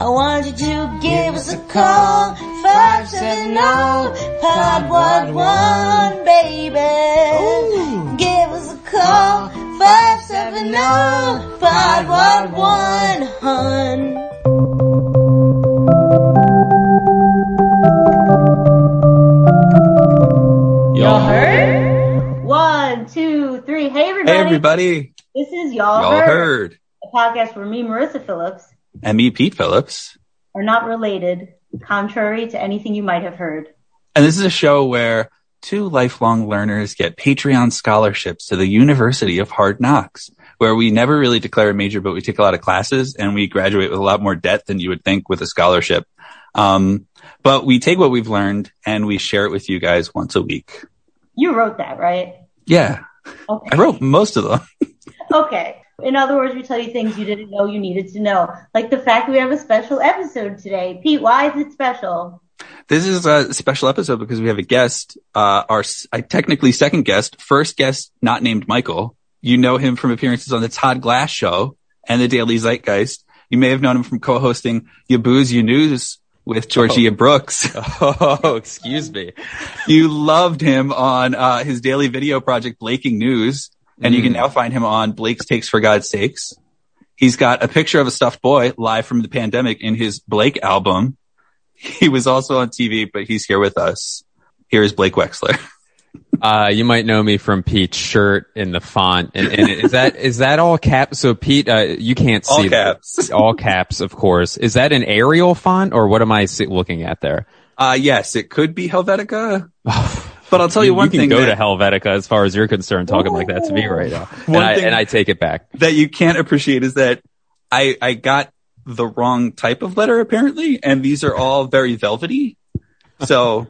I want you to give us a call. 570 pod one one, baby. Give us a call. 570 pod one one, hun. Y'all heard? One, two, three. Hey, everybody. Hey, everybody. This is Y'all, Y'all heard, heard. a podcast where me, Marissa Phillips, And me, Pete Phillips. are not related, contrary to anything you might have heard. And this is a show where two lifelong learners get Patreon scholarships to the University of Hard Knocks, where we never really declare a major, but we take a lot of classes and we graduate with a lot more debt than you would think with a scholarship. Um, but we take what we've learned and we share it with you guys once a week. You wrote that, right? Yeah, Okay. I wrote most of them. Okay. In other words, we tell you things you didn't know you needed to know. Like the fact that we have a special episode today. Pete, why is it special? This is a special episode because we have a guest, uh, our s- uh, technically second guest, first guest not named Michael. You know him from appearances on the Todd Glass show and the Daily Zeitgeist. You may have known him from co-hosting You Booze, You News with Georgia Brooks. Oh, excuse me. you loved him on, uh, his daily video project, Blaking News. And you can Mm. now find him on Blake's Takes for God's Sakes. He's got a picture of a stuffed boy live from the pandemic in his Blake album. He was also on TV, but he's here with us. Here is Blake Wexler. Uh, you might know me from Pete's shirt in the font. And, and is that, is that all caps? So Pete, uh, you can't see All caps. that. all caps, of course. Is that an Arial font or what am I looking at there? Uh, yes, it could be Helvetica, but I'll tell you, one can thing go that, to Helvetica as far as you're concerned, talking like that to me right now. And One I, thing- and I take it back. that you can't appreciate is that I, I got the wrong type of letter apparently, and these are all very velvety. So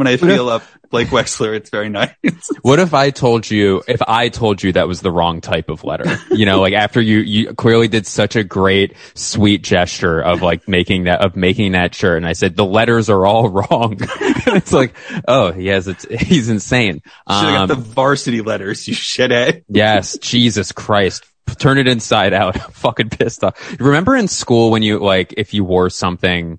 when I feel up Blake Wexler, it's very nice. What if I told you, if I told you that was the wrong type of letter? You know, like after you, you clearly did such a great, sweet gesture of like making that, of making that shirt. And I said, the letters are all wrong. it's like, oh, he has, it's, he's insane. Um, got the varsity letters, you shithead. Yes, Jesus Christ. Turn it inside out. Fucking pissed off. Remember in school when you, like, if you wore something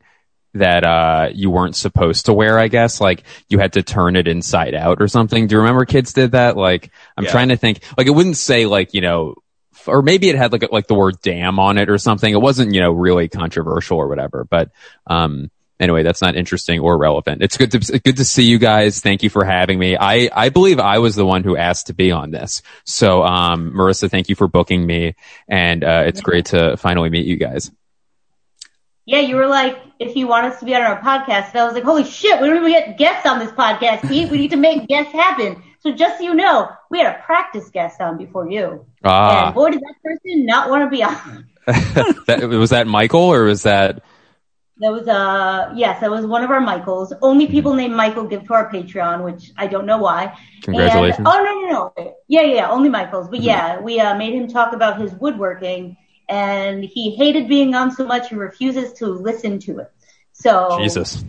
that, uh, you weren't supposed to wear, I guess, like, you had to turn it inside out or something? Do you remember kids did that? Like, I'm Yeah. trying to think, like, it wouldn't say, like, you know, f- or maybe it had like, like the word damn on it or something. It wasn't, you know, really controversial or whatever, but, um, anyway, that's not interesting or relevant. It's good to good to see you guys. Thank you for having me. I I believe I was the one who asked to be on this. So, um, Marissa, thank you for booking me, and uh, it's great to finally meet you guys. Yeah, you were like, if you want us to be on our podcast, and I was like, holy shit, we don't even get guests on this podcast, Pete. We need to make guests happen. So just so you know, we had a practice guest on before you. Ah, And boy, did that person not want to be on. that, was that Michael or was that? That was uh yes, that was one of our Michaels. Only people named Michael give to our Patreon, which I don't know why. Congratulations. And, oh no no no. Yeah yeah, only Michaels. But yeah, we uh, made him talk about his woodworking, and he hated being on so much he refuses to listen to it. So Jesus,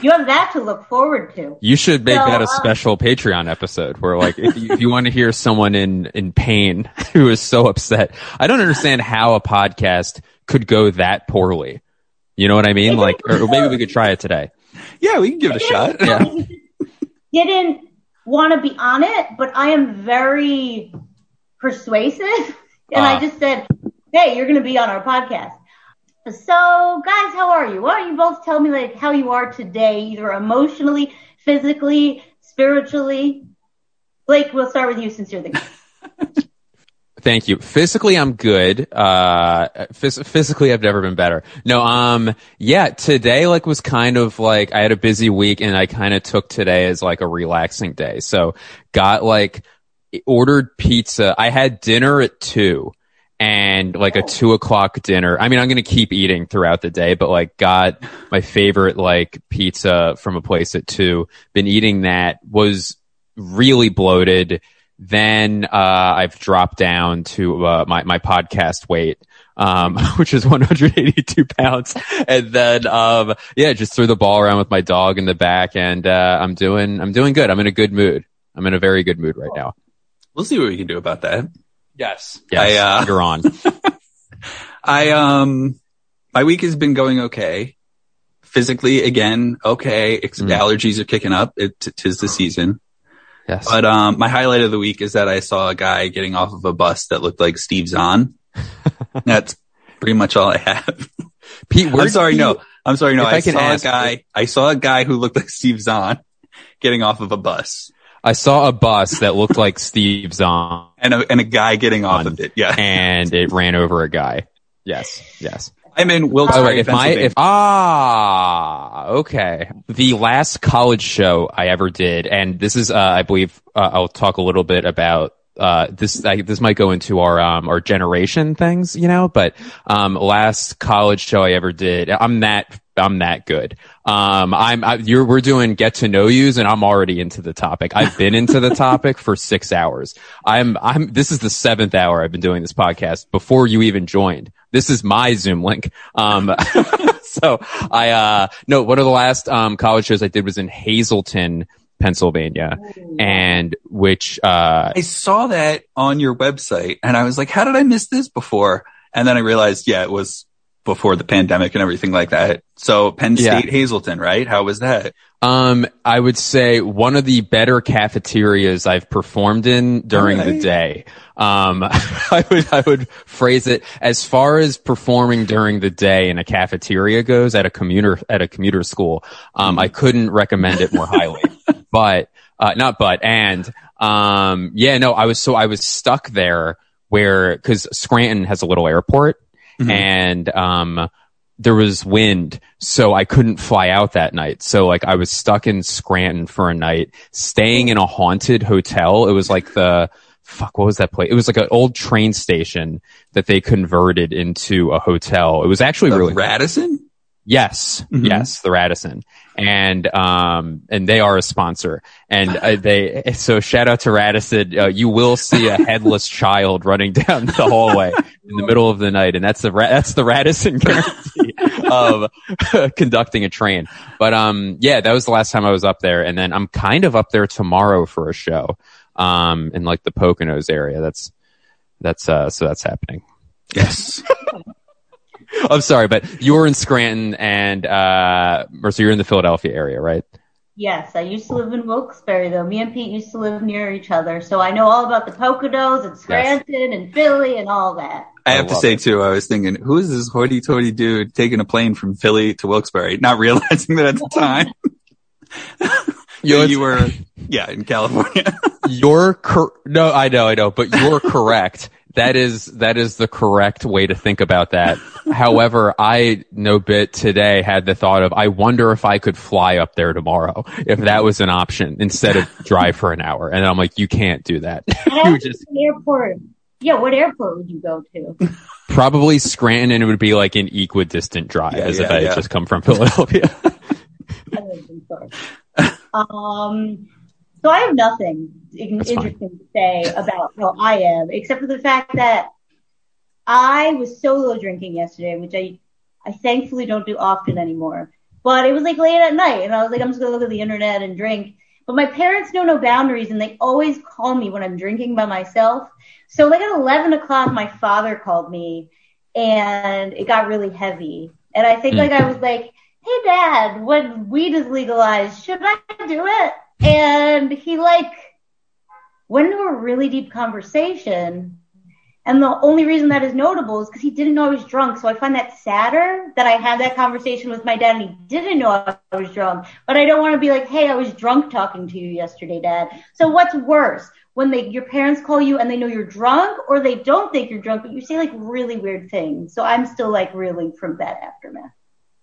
you have that to look forward to. you should make So, that a um, special Patreon episode where, like, if you, if you want to hear someone in in pain who is so upset, I don't understand how a podcast could go that poorly. You know what I mean? Like, or maybe we could try it today. Yeah, we can give it a shot. Yeah. Didn't want to be on it, but I am very persuasive, and Ah. I just said, "Hey, you're going to be on our podcast." So, guys, how are you? Why don't you both tell me like how you are today, either emotionally, physically, spiritually? Blake, we'll start with you since you're the guest. Thank you. Physically, I'm good. Uh, phys- physically, I've never been better. No, um, yeah, today, like, was kind of like, I had a busy week and I kind of took today as like a relaxing day. So got like, ordered pizza. I had dinner at two and like a two o'clock dinner. I mean, I'm going to keep eating throughout the day, but like got my favorite like pizza from a place at two. Been eating that was really bloated. Then, uh, I've dropped down to, uh, my, my podcast weight. Um, which is 182 pounds. And then, um, yeah, just threw the ball around with my dog in the back and, uh, I'm doing, I'm doing good. I'm in a good mood. I'm in a very good mood right now. We'll see what we can do about that. Yes. I, Yes. uh, You're on. I um my week has been going okay. Physically, again, okay. Mm. Allergies are kicking up. It t- tis the season. Yes. But um, my highlight of the week is that I saw a guy getting off of a bus that looked like Steve Zahn. That's pretty much all I have. Pete, I'm sorry, you- no. I'm sorry, no. I, I saw ask- a guy. I saw a guy who looked like Steve Zahn getting off of a bus, I saw a bus that looked like Steve Zahn and a and a guy getting off of it. Yeah, and it ran over a guy. Yes. Yes. I'm in Oh, Wilkes-Barre, wait, if my if ah okay the last college show I ever did, and this is uh, I believe uh, I'll talk a little bit about uh, this. I, this might go into our um, our generation things, you know. But um, last college show I ever did, I'm that I'm that good. Um, I'm I, you're we're doing get to know yous, and I'm already into the topic. I've been into the topic for six hours. I'm I'm this is the seventh hour I've been doing this podcast before you even joined. This is my Zoom link. Um, so I, uh, no, one of the last, um, college shows I did was in Hazleton, Pennsylvania, and which, uh, I saw that on your website, and I was like, "How did I miss this before?" And then I realized, yeah, it was before the pandemic and everything like that. So Penn Yeah. State Hazleton, right? How was that? um, I would say one of the better cafeterias I've performed in during the day. Um, I would, I would phrase it as far as performing during the day in a cafeteria goes at a commuter, at a commuter school. Um, I couldn't recommend it more highly, but, uh, not but, and, um, yeah, no, I was, so I was stuck there where, cause Scranton has a little airport Mhm. and, um, there was wind, so I couldn't fly out that night. So like I was stuck in Scranton for a night, staying in a haunted hotel. It was like the fuck, what was that place? It was like an old train station that they converted into a hotel. It was actually The really Radisson? Yes, Mhm. yes, the Radisson, and um, and they are a sponsor, and uh, they so shout out to Radisson. Uh, you will see a headless child running down the hallway in the middle of the night, and that's the that's the Radisson guarantee of conducting a train. But um, yeah, that was the last time I was up there, and then I'm kind of up there tomorrow for a show, um, in like the Poconos area. That's that's uh, so that's happening. Yes. I'm sorry, but you were in Scranton and, uh, Marissa, you're in the Philadelphia area, right? Yes, I used to live in Wilkes-Barre though. Me and Pete used to live near each other, so I know all about the Poconos and Scranton and Philly and all that. I I have to say it. too, I was thinking, who is this hoity-toity dude taking a plane from Philly to Wilkes-Barre? Not realizing that at the time You you were, yeah, in California. You're cor- no, I know, I know, but you're correct. That is, that is the correct way to think about that. However, I no bit today had the thought of, I wonder if I could fly up there tomorrow, if that was an option instead of drive for an hour. And I'm like, you can't do that. you just airport? Yeah, what airport would you go to? probably Scranton and it would be like an equidistant drive Yeah, as if yeah, I had yeah. just come from Philadelphia. I lived in Florida. Um, so I have nothing in- That's fine. interesting to say about how I am, except for the fact that I was solo drinking yesterday, which I, I thankfully don't do often anymore. But it was like late at night, and I was like, I'm just gonna look at the internet and drink. But my parents know no boundaries, and they always call me when I'm drinking by myself. So like at 11 o'clock, my father called me, and it got really heavy. And I think Mm. like I was like, hey dad, when weed is legalized, should I do it? And he like went into a really deep conversation. And the only reason that is notable is because he didn't know I was drunk. So I find that sadder that I had that conversation with my dad and he didn't know I was drunk. But I don't want to be like, hey, I was drunk talking to you yesterday, dad. So what's worse? When they, your parents call you and they know you're drunk or they don't think you're drunk, but you say like really weird things. So I'm still like reeling from that aftermath.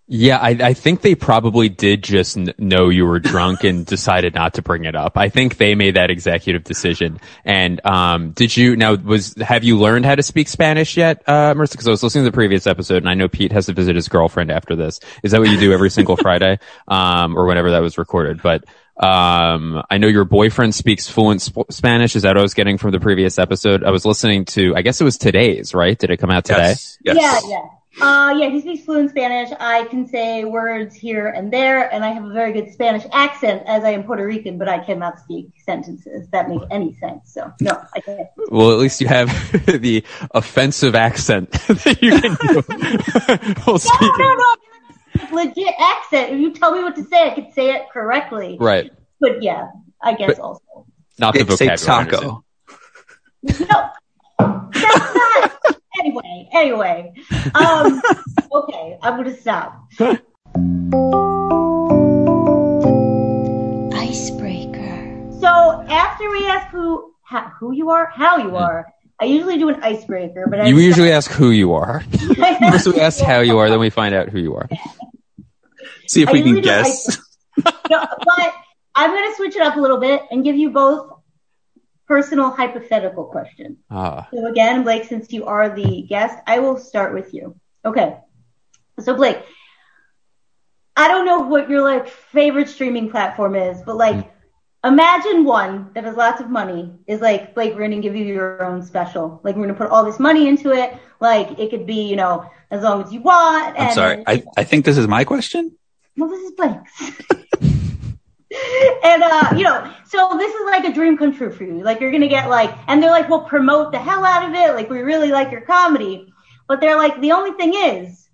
Yeah, I, I think they probably did just n- know you were drunk and decided not to bring it up. I think they made that executive decision. And um, did you now was have you learned how to speak Spanish yet, uh, Marissa? Because I was listening to the previous episode, and I know Pete has to visit his girlfriend after this. Is that what you do every single Friday, um, or whenever that was recorded? But um, I know your boyfriend speaks fluent sp- Spanish. Is that what I was getting from the previous episode? I was listening to. I guess it was today's, right? Did it come out today? Yes. Yes. Yeah, yeah. Uh, yeah, he speaks fluent Spanish. I can say words here and there, and I have a very good Spanish accent as I am Puerto Rican, but I cannot speak sentences that make any sense. So, no, I can't. Well, at least you have the offensive accent that you can do while No, speaking. no, no. Legit accent. If you tell me what to say, I could say it correctly. Right. But yeah, I guess But- also. Not the vocabulary. Say vocabulary. taco. No, that's not. Anyway, anyway. Um, okay, I'm gonna stop. Icebreaker. So after we ask who how, who you are, how you are, I usually do an icebreaker. But I You usually ask who you are. First we ask how you are, then we find out who you are. See if I we can guess. no, but I'm gonna switch it up a little bit and give you both personal hypothetical question. Ah, So again, Blake, since you are the guest, I will start with you. Okay. So Blake, I don't know what your like favorite streaming platform is, but like imagine one that has lots of money is like Blake, we're gonna give you your own special. Like we're gonna put all this money into it. Like it could be, you know, as long as you want. I'm sorry. I, I think this is my question. well, this is Blake's. and uh, you know, so this is like a dream come true for you. Like you're gonna get like, and they're like, we'll promote the hell out of it. Like we really like your comedy, but they're like, the only thing is,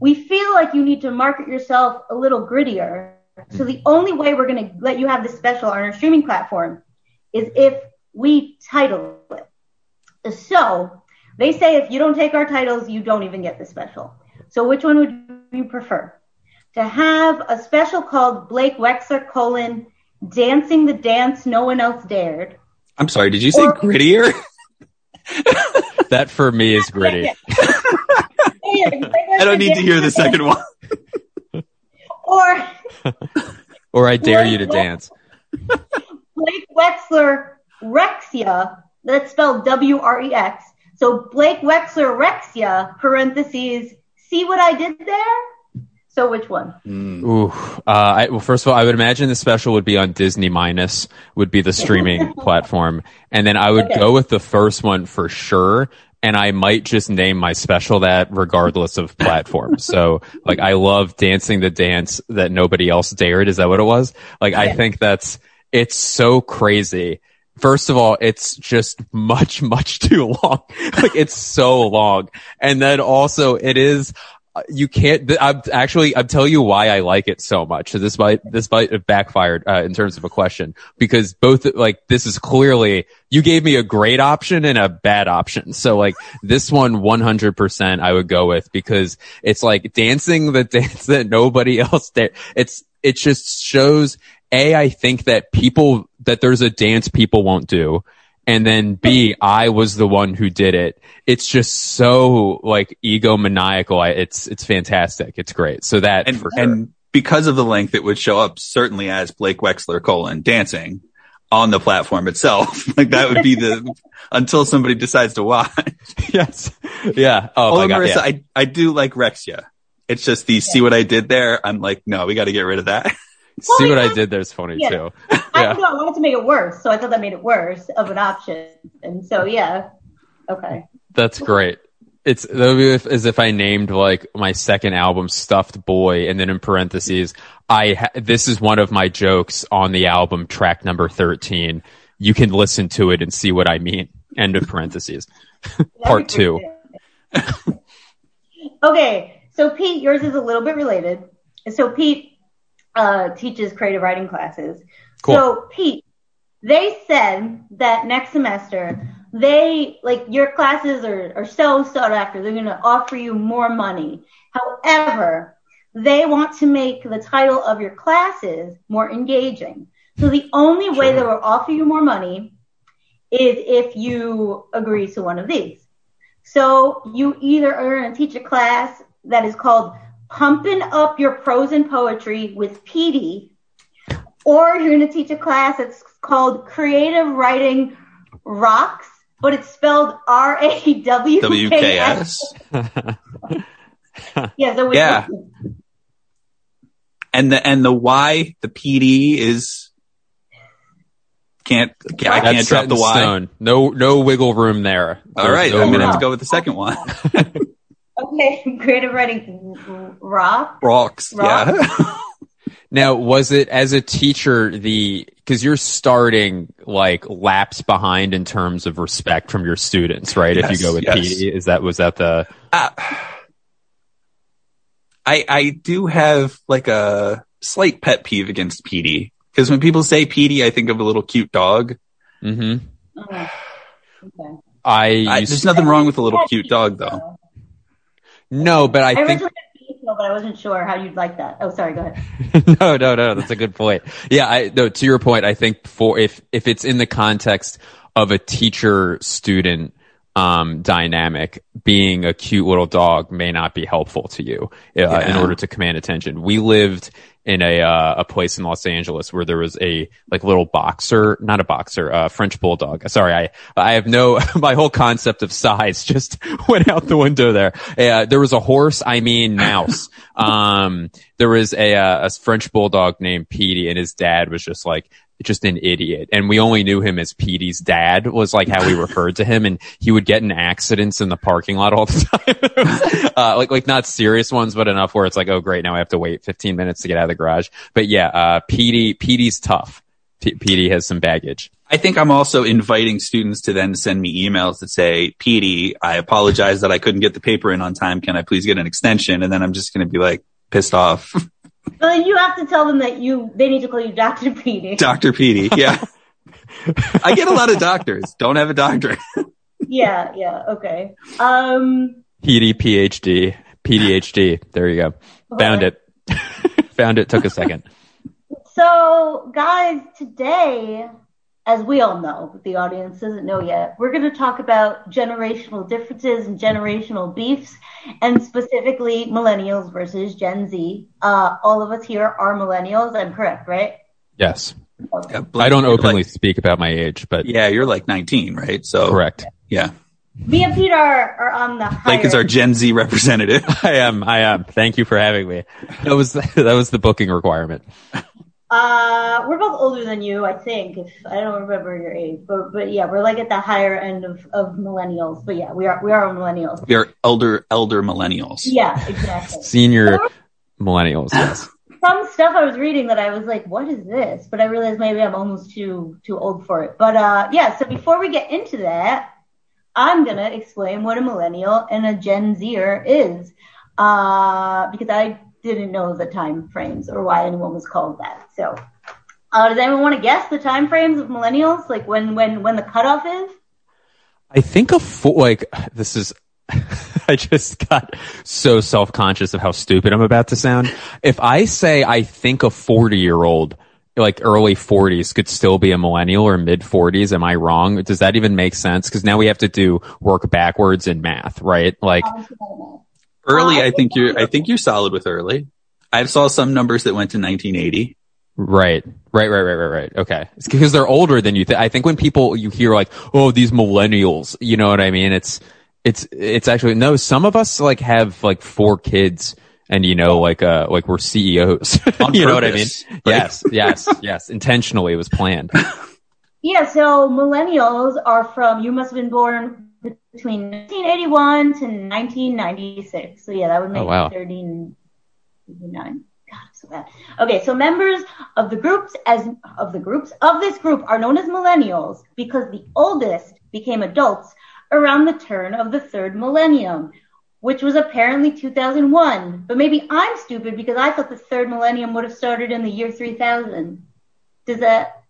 we feel like you need to market yourself a little grittier. So the only way we're gonna let you have this special on our streaming platform is if we title it. So they say if you don't take our titles, you don't even get the special. So which one would you prefer? To have a special called Blake Wexler colon Dancing the Dance No One Else Dared. I'm sorry. Did you say Or- grittier? that for me is gritty. I don't need to hear the second one. Or Or I dare you to dance. Blake Wexler Rexia, that's spelled W R E X. So Blake Wexler Rexia, parentheses, see what I did there? So which one? Ooh, uh, I, well, first of all, I would imagine the special would be on Disney minus would be the streaming platform, and then I would Okay. go with the first one for sure. And I might just name my special that regardless of platform. so, like, I love dancing the dance that nobody else dared. Is that what it was? Like, I think that's it's so crazy. First of all, it's just much, much too long. like, it's so long, and then also it is you can't i'm actually i'm telling you why i like it so much. So this might this might have backfired uh, in terms of a question because both like this is clearly you gave me a great option and a bad option. So like this one 100% i would go with because it's like dancing the dance that nobody else did it's it just shows a i think that people that there's a dance people won't do and then B, I was the one who did it. It's just so like egomaniacal. I, it's it's fantastic. It's great. So that And, for sure. and because of the length, it would show up certainly as Blake Wexler colon dancing on the platform itself. like that would be the until somebody decides to watch. yes, yeah. Oh Although my god. Marissa, yeah. I I do like Rexia. It's just the see what I did there. I'm like, no, we got to get rid of that. See what I did there's funny Yeah. too. I Yeah. don't know, I wanted to make it worse, so I thought that made it worse of an option. And so yeah. Okay. That's great. It's that would be if, as if I named like my second album "Stuffed Boy" and then in parentheses, I ha- this is one of my jokes on the album, track number thirteen. You can listen to it and see what I mean. End of parentheses. Part two. Okay, so Pete, yours is a little bit related. So Pete Uh, teaches creative writing classes. So Pete, they said that next semester they like your classes are, are so sought after. They're going to offer you more money. However, they want to make the title of your classes more engaging. So the only way they will offer you more money is if you agree to one of these. So you either are going to teach a class that is called Pumping Up Your Prose and Poetry with PD, or you're going to teach a class that's called Creative Writing Rocks, but it's spelled R A W WKS. K S. Yeah, so which Yeah. one? And the and the Y, the PD is can't I can't drop the in Y. stone. No, no wiggle room there. All There's right, no I'm gonna room. have to go with the second one. Okay, great at writing r- rock. Rocks. Rock? Yeah. Now, was it as a teacher the because you're starting like laps behind in terms of respect from your students, right? if you go with yes. PD, is that was that the Uh, I I do have like a slight pet peeve against PD because when people say PD, I think of a little cute dog. hmm Oh, okay. I, I, there's nothing wrong with a little cute dog though. No, but I I think originally had Pikachu, but I wasn't sure how you'd like that. Oh, sorry. Go ahead. no, no, no. That's a good point. Yeah, I, no, to your point, I think for if if it's in the context of a teacher student um, dynamic, being a cute little dog may not be helpful to you uh, in order to command attention. We lived in a uh, a place in Los Angeles where there was a like little boxer, not a boxer, uh, French bulldog. Sorry, I I have no my whole concept of size just went out the window there. Uh, there was a horse, I mean mouse. um, there was a uh, a French bulldog named Petey, and his dad was just like just an idiot. And we only knew him as Petey's dad was like how we referred to him. And he would get in accidents in the parking lot all the time. uh, like, like not serious ones, but enough where it's like, oh great, now I have to wait 15 minutes to get out of the garage. But yeah, uh, Petey, Petey's tough. P- Petey has some baggage. I think I'm also inviting students to then send me emails that say, PD, I apologize that I couldn't get the paper in on time. Can I please get an extension? And then I'm just going to be like pissed off. So then you have to tell them that you they need to call you Dr. Petey. Dr. PD. Yeah. I get a lot of doctors. Don't have a doctorate. yeah, yeah, okay. Um, Petey, PhD, PDHD. There you go. Found it. Found it. Took a second. So, guys, today, as we all know, but the audience doesn't know yet, we're going to talk about generational differences and generational beefs, and specifically millennials versus Gen Z. Uh, all of us here are millennials. I'm correct, right? Yes. Okay. I don't openly like- speak about my age, but yeah, you're like 19, right? So correct. Yeah. Me and Peter are, are on the higher. Blake is our Gen Z representative. I am. I am. Thank you for having me. That was that was the booking requirement. Uh, we're both older than you, I think. If I don't remember your age, but but yeah, we're like at the higher end of, of millennials. But yeah, we are we are millennials. We are elder, elder millennials. Yeah, exactly. Senior millennials. Yes. Some stuff I was reading that I was like, what is this? But I realized maybe I'm almost too too old for it. But uh, yeah. So before we get into that, I'm gonna explain what a millennial and a Gen Zer is, uh, because I didn't know the time frames or why anyone was called that. So, uh, does anyone want to guess the time frames of millennials? Like when when when the cutoff is? I think a fo- like this is. I just got so self conscious of how stupid I'm about to sound. If I say I think a 40 year old, like early 40s, could still be a millennial or mid 40s, am I wrong? Does that even make sense? Because now we have to do work backwards in math, right? Like, Early, Uh, I think you're, I think you're solid with early. I saw some numbers that went to 1980. Right, right, right, right, right, right. Okay, it's because they're older than you. Th- I think when people you hear like, "Oh, these millennials," you know what I mean? It's it's it's actually no. Some of us like have like four kids, and you know, like uh, like we're CEOs. On you know what I mean? purpose. Like- Yes, yes, yes. Intentionally, it was planned. Yeah, so millennials are from, you must have been born between 1981 to 1996. So yeah, that would oh, make Oh, wow. you 39. God, I'm so bad. Okay, so members of the groups as of the groups of this group are known as millennials because the oldest became adults around the turn of the third millennium, which was apparently 2001. But maybe I'm stupid because I thought the third millennium would have started in the year 3000. Does that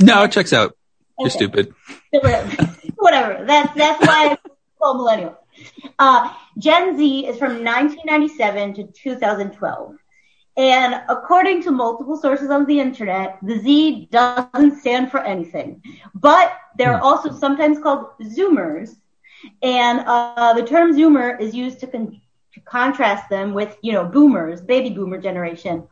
No, it checks out. You're Okay. stupid. whatever. That's that's why I'm millennial. Uh, Gen Z is from 1997 to 2012. And according to multiple sources on the internet, the Z doesn't stand for anything. But they're also sometimes called Zoomers. And uh, the term Zoomer is used to, con- to contrast them with, you know, Boomers, baby Boomer generation.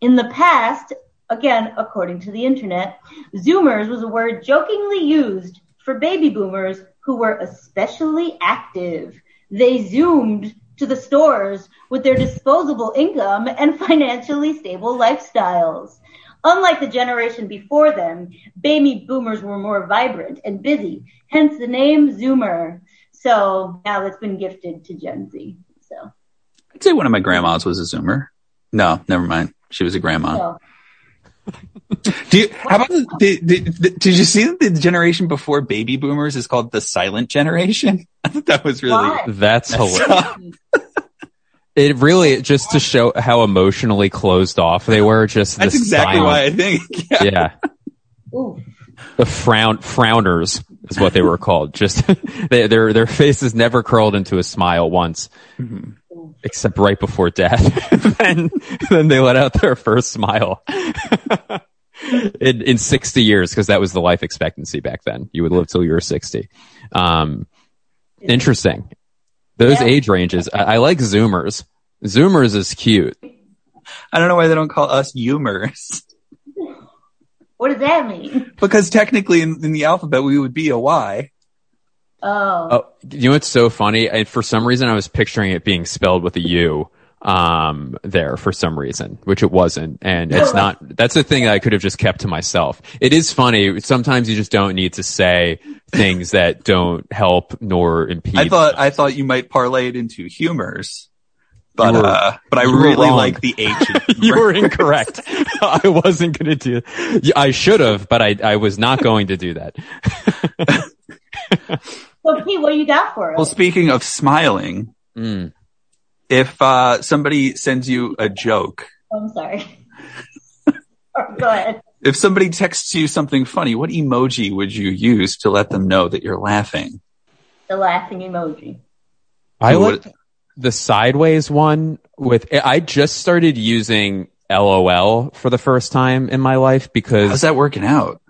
In the past, again, according to the internet, Zoomers was a word jokingly used for baby boomers who were especially active. They zoomed to the stores with their disposable income and financially stable lifestyles. Unlike the generation before them, baby boomers were more vibrant and busy, hence the name Zoomer. So now it's been gifted to Gen Z. So I'd say one of my grandmas was a Zoomer. No, never mind. She was a grandma. so Do you, how about the, the, the, the- did you see that the generation before baby boomers is called the silent generation? I thought that was really, Why? That's hilarious. It really just to show how emotionally closed off they were. Just that's the exactly why I think. Yeah. Yeah, the frown frowners is what they were called. Just they, their their faces never curled into a smile once, mm-hmm. Except right before death. and then they let out their first smile. in, in 60 years, because that was the life expectancy back then. You would live till you were 60. Um, interesting. Those Yeah. age ranges. I, I like Zoomers. Zoomers is cute. I don't know why they don't call us humors. What does that mean? Because technically in, in the alphabet we would be a Y. Oh. Oh, you know what's so funny? I, for some reason, I was picturing it being spelled with a U um there for some reason which it wasn't and it's not that's a thing that i could have just kept to myself it is funny sometimes you just don't need to say things that don't help nor impede I thought I thought you might parlay it into humors. But were- uh but I really wrong. like the H. you were incorrect i wasn't going to do i should have but i i was not going to do that So Pete, what do you got for us? Well, speaking of smiling, Mm. if uh, somebody sends you a joke, Oh, I'm sorry. Go ahead. if somebody texts you something funny, what emoji would you use to let them know that you're laughing? The laughing emoji. i So like the sideways one with i just started using lol for the first time in my life because How's that working out?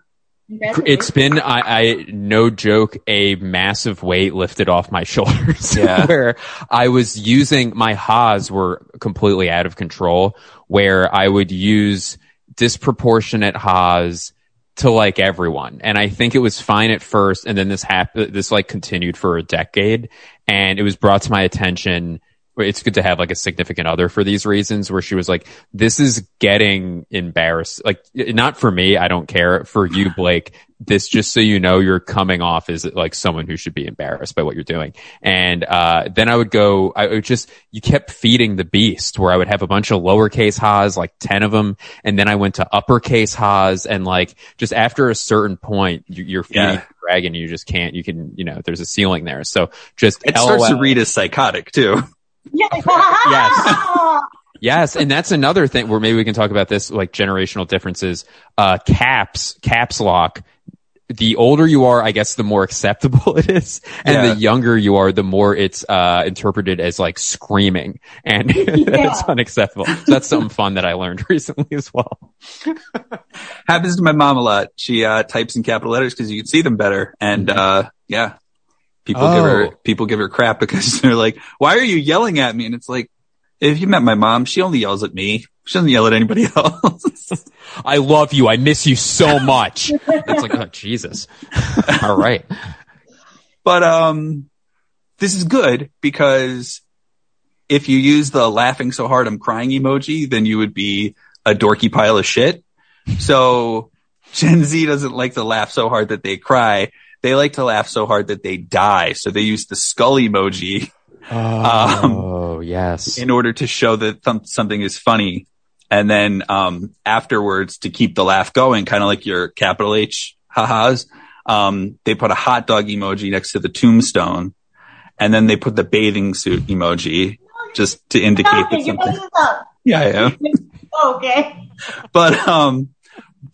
It's been, I, I, no joke, a massive weight lifted off my shoulders. Yeah. where I was using, my ha's were completely out of control, where I would use disproportionate ha's to like everyone. And I think it was fine at first. And then this happened, this like continued for a decade. And it was brought to my attention. It's good to have like a significant other for these reasons where she was like, this is getting embarrassed. Like, not for me. I don't care. For you, Blake, this just so you know, you're coming off as like someone who should be embarrassed by what you're doing. And, uh, then I would go, I would just, you kept feeding the beast where I would have a bunch of lowercase ha's, like 10 of them. And then I went to uppercase ha's and like just after a certain point, you, you're feeding Yeah. the dragon. You just can't, you can, you know, there's a ceiling there. So just It starts to read as psychotic too. Yes. Yes, and that's another thing where maybe we can talk about this, like generational differences. Uh, caps, caps lock. The older you are, I guess, the more acceptable it is, and Yeah. the younger you are, the more it's uh, interpreted as like screaming, and it's unacceptable. So that's something fun that I learned recently as well. Happens to my mom a lot. She uh, types in capital letters because you can see them better. And uh, yeah, people give her Oh. people give her crap because they're like, "Why are you yelling at me?" And it's like, if you met my mom, she only yells at me. She doesn't yell at anybody else. I love you. I miss you so much. It's like, oh Jesus. All right. But um, this is good because if you use the laughing so hard I'm crying emoji, then you would be a dorky pile of shit. So Gen Z doesn't like to laugh so hard that they cry. They like to laugh so hard that they die. So they use the skull emoji Oh yes. in order to show that th- something is funny. And then um, afterwards, to keep the laugh going, kind of like your capital H ha-has, um, they put a hot dog emoji next to the tombstone. And then they put the bathing suit emoji just to indicate that something. making up. Yeah, I am. Okay. But um,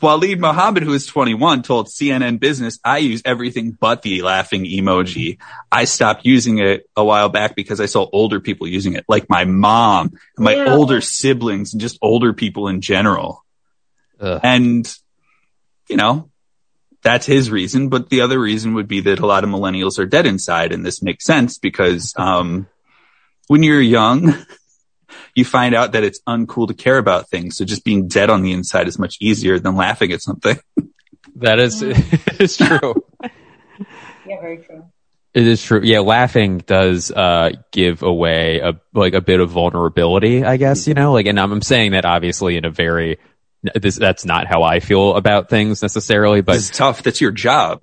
Waleed Mohammed, who is 21, told CNN Business, I use everything but the laughing emoji. I stopped using it a while back because I saw older people using it, like my mom, and my Ew. older siblings, and just older people in general. Ugh. And, you know, that's his reason. But the other reason would be that a lot of millennials are dead inside. And this makes sense because um, when you're young, you find out that it's uncool to care about things. So just being dead on the inside is much easier than laughing at something. That is, it's true. Yeah, very true. It is true. Yeah, laughing does uh give away a like a bit of vulnerability, I guess, you know? Like and I'm, I'm saying that obviously in a very this, that's not how I feel about things necessarily, but It's tough. That's your job.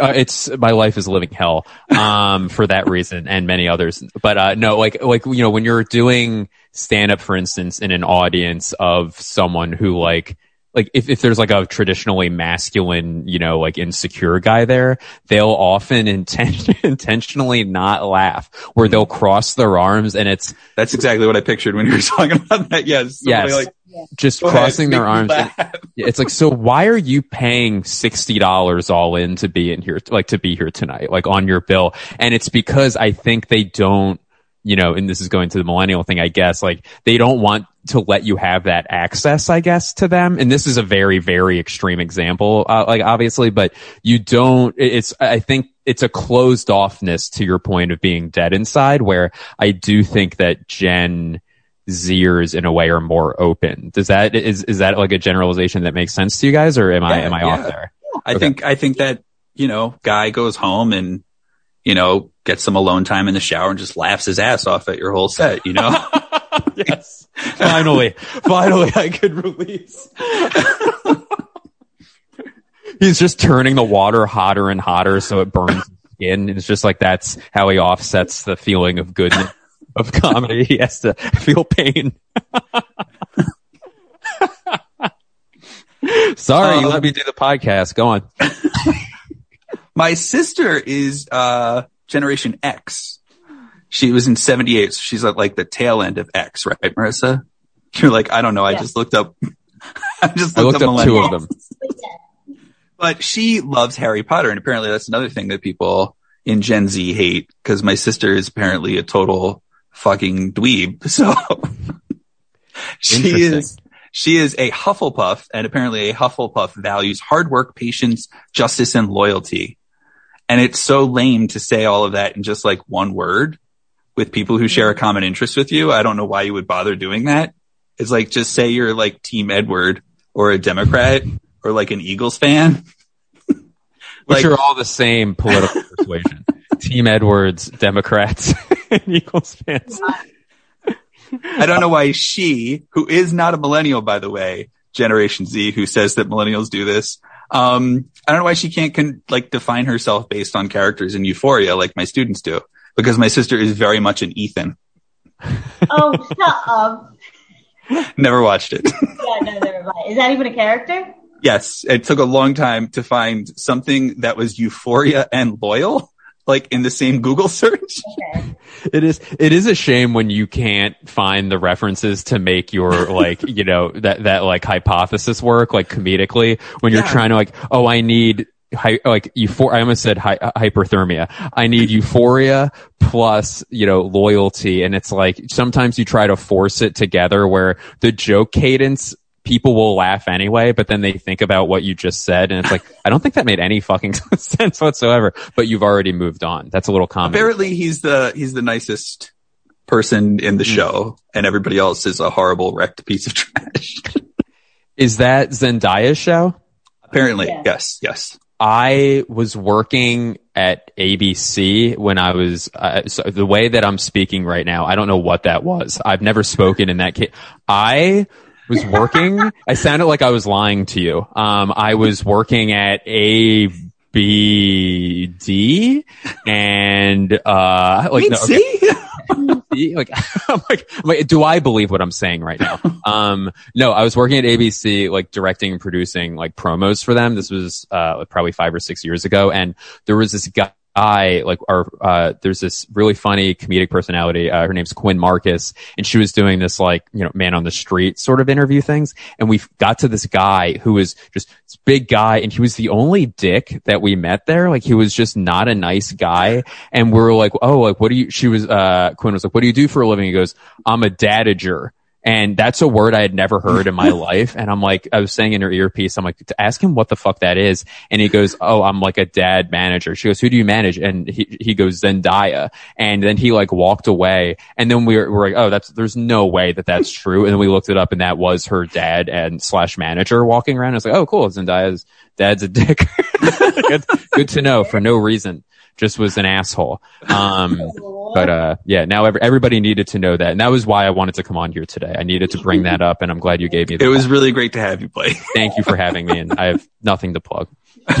uh, it's my life is living hell um for that reason and many others but uh no like like you know when you're doing stand up for instance in an audience of someone who like like if, if there's like a traditionally masculine you know like insecure guy there they'll often inten- intentionally not laugh where they'll cross their arms and it's That's exactly what I pictured when you were talking about that. Yes. Yes. Like, just "Go ahead, crossing their arms and- it's like so why are you paying $60 all in to be in here like to be here tonight like on your bill and it's because i think they don't you know and this is going to the millennial thing i guess like they don't want to let you have that access i guess to them and this is a very very extreme example uh, like obviously but you don't it's i think it's a closed offness to your point of being dead inside where i do think that Gen Zers in a way are more open. Does that is is that like a generalization that makes sense to you guys, or am I am I yeah. off there? I Okay. think I think that you know, guy goes home and you know gets some alone time in the shower and just laughs his ass off at your whole set. You know, yes, finally, finally, I could release. He's just turning the water hotter and hotter so it burns his skin. It's just like that's how he offsets the feeling of goodness of comedy. He has to feel pain. Sorry, you Um, let me do the podcast. Go on. my sister is uh Generation X. She was in '78, so she's at like the tail end of X, right, Marissa? You're like, I don't know. I Yeah. just looked up. I just I looked, looked up two of them. But she loves Harry Potter, and apparently that's another thing that people in Gen Z hate because my sister is apparently a total fucking dweeb. So she is she is a Hufflepuff, and apparently a Hufflepuff values hard work, patience, justice, and loyalty. And it's so lame to say all of that in just like one word with people who share a common interest with you. I don't know why you would bother doing that. It's like just say you're like Team Edward or a Democrat or like an Eagles fan. Which Like- are all the same political persuasion. Team Edwards, Democrats, and Eagles fans. I don't know why she, who is not a millennial, by the way, Generation Z, who says that millennials do this. Um, I don't know why she can't con- like define herself based on characters in Euphoria like my students do, because my sister is very much an Ethan. Oh, shut up. Never watched it. Yeah, no, never mind. Is that even a character? yes, it took a long time to find something that was Euphoria and loyal, like in the same Google search. Okay. It is it is a shame when you can't find the references to make your like you know that that like hypothesis work like comedically when you're Yeah. trying to like oh I need hy- like euphor I almost said hy- hyperthermia I need euphoria plus you know loyalty and it's like sometimes you try to force it together where the joke cadence people will laugh anyway, but then they think about what you just said, and it's like, I don't think that made any fucking sense whatsoever. But you've already moved on. That's a little comedy. Apparently, he's the he's the nicest person in the show, and everybody else is a horrible wrecked piece of trash. Is that Zendaya's show? Apparently, Yeah. yes, yes. I was working at ABC when I was uh, so the way that I'm speaking right now. I don't know what that was. I've never spoken in that case. I was working. I sounded like I was lying to you. Um, I was working at A B D and uh, like no, okay. like I'm like, I'm like, do I believe what I'm saying right now? Um, no, I was working at ABC, like directing and producing like promos for them. This was uh probably five or six years ago, and there was this guy. Like our uh there's this really funny comedic personality uh, her name's Quinn Marcus and she was doing this like you know man on the street sort of interview things. And we got to this guy who was just this big guy and he was the only dick that we met there. Like he was just not a nice guy. And we are like oh like what do you she was uh Quinn was like what do you do for a living? He goes I'm a dadager and that's a word I had never heard in my life. And I'm like, I was saying in her earpiece, I'm like, to ask him what the fuck that is. And he goes, Oh, I'm like a dad manager. She goes, Who do you manage? And he, he goes, Zendaya. And then he like walked away. And then we were, we're like, Oh, that's, there's no way that that's true. And then we looked it up and that was her dad and slash manager walking around. I was like, Oh, cool. Zendaya's dad's a dick. good, good to know for no reason. Just was an asshole. Um, but uh, yeah, now every, everybody needed to know that, and that was why I wanted to come on here today. I needed to bring that up, and I'm glad you gave me. The It was really great to have you play. Thank you for having me, and I have nothing to plug.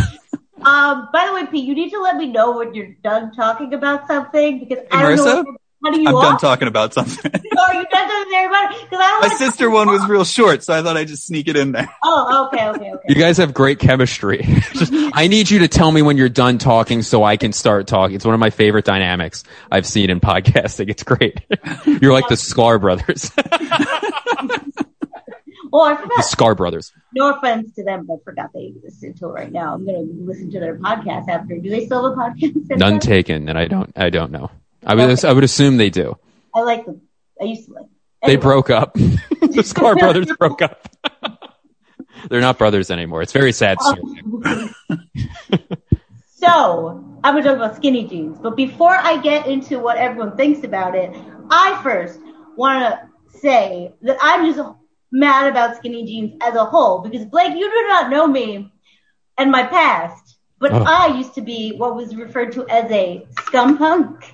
Um, by the way, Pete, you need to let me know when you're done talking about something because I don't Marissa? know. How do you I'm walk? done talking about something. Are oh, you done talking to everybody? Because I My sister one was real short, so I thought I'd just sneak it in there. Oh, okay, okay, okay. You guys have great chemistry. Just, I need you to tell me when you're done talking so I can start talking. It's one of my favorite dynamics I've seen in podcasting. It's great. You're like the Sklar brothers. Oh, I the forgot. Sklar brothers. No offense to them, but I forgot they exist until right now. I'm going to listen to their podcast after. Do they still have a podcast? None taken, and I don't. I don't know. I would. I would assume they do. I like them. I used to like. Them. They broke up. the Sklar brothers broke up. They're not brothers anymore. It's very sad. story. So I'm going to talk about skinny jeans, but before I get into what everyone thinks about it, I first want to say that I'm just mad about skinny jeans as a whole because Blake, you do not know me and my past, but Oh. I used to be what was referred to as a scum punk.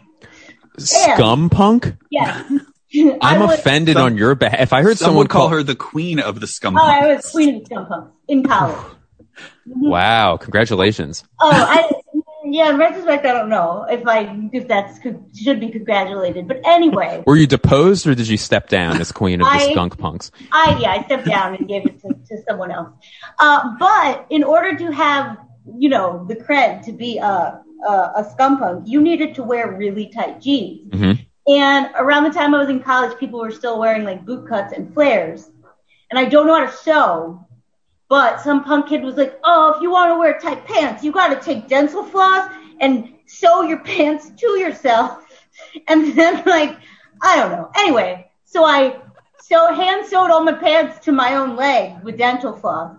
Scum punk. Yeah. I'm I offended Some- on your behalf. If I heard Some someone would call her the queen of the scum. Oh, I was queen of the scum punks in college. wow, congratulations. Oh, I yeah. In retrospect, I don't know if I if that's should be congratulated. But anyway, Were you deposed or did you step down as queen of the I- skunk punks? I yeah, I stepped down and gave it to, to someone else. Uh, but in order to have you know the cred to be a a, a scum punk, you needed to wear really tight jeans. Mhm. And around the time I was in college, people were still wearing like boot cuts and flares. And I don't know how to sew, but some punk kid was like, "Oh, if you want to wear tight pants, you got to take dental floss and sew your pants to yourself." And then like, I don't know. Anyway, so I so hand sewed all my pants to my own leg with dental floss.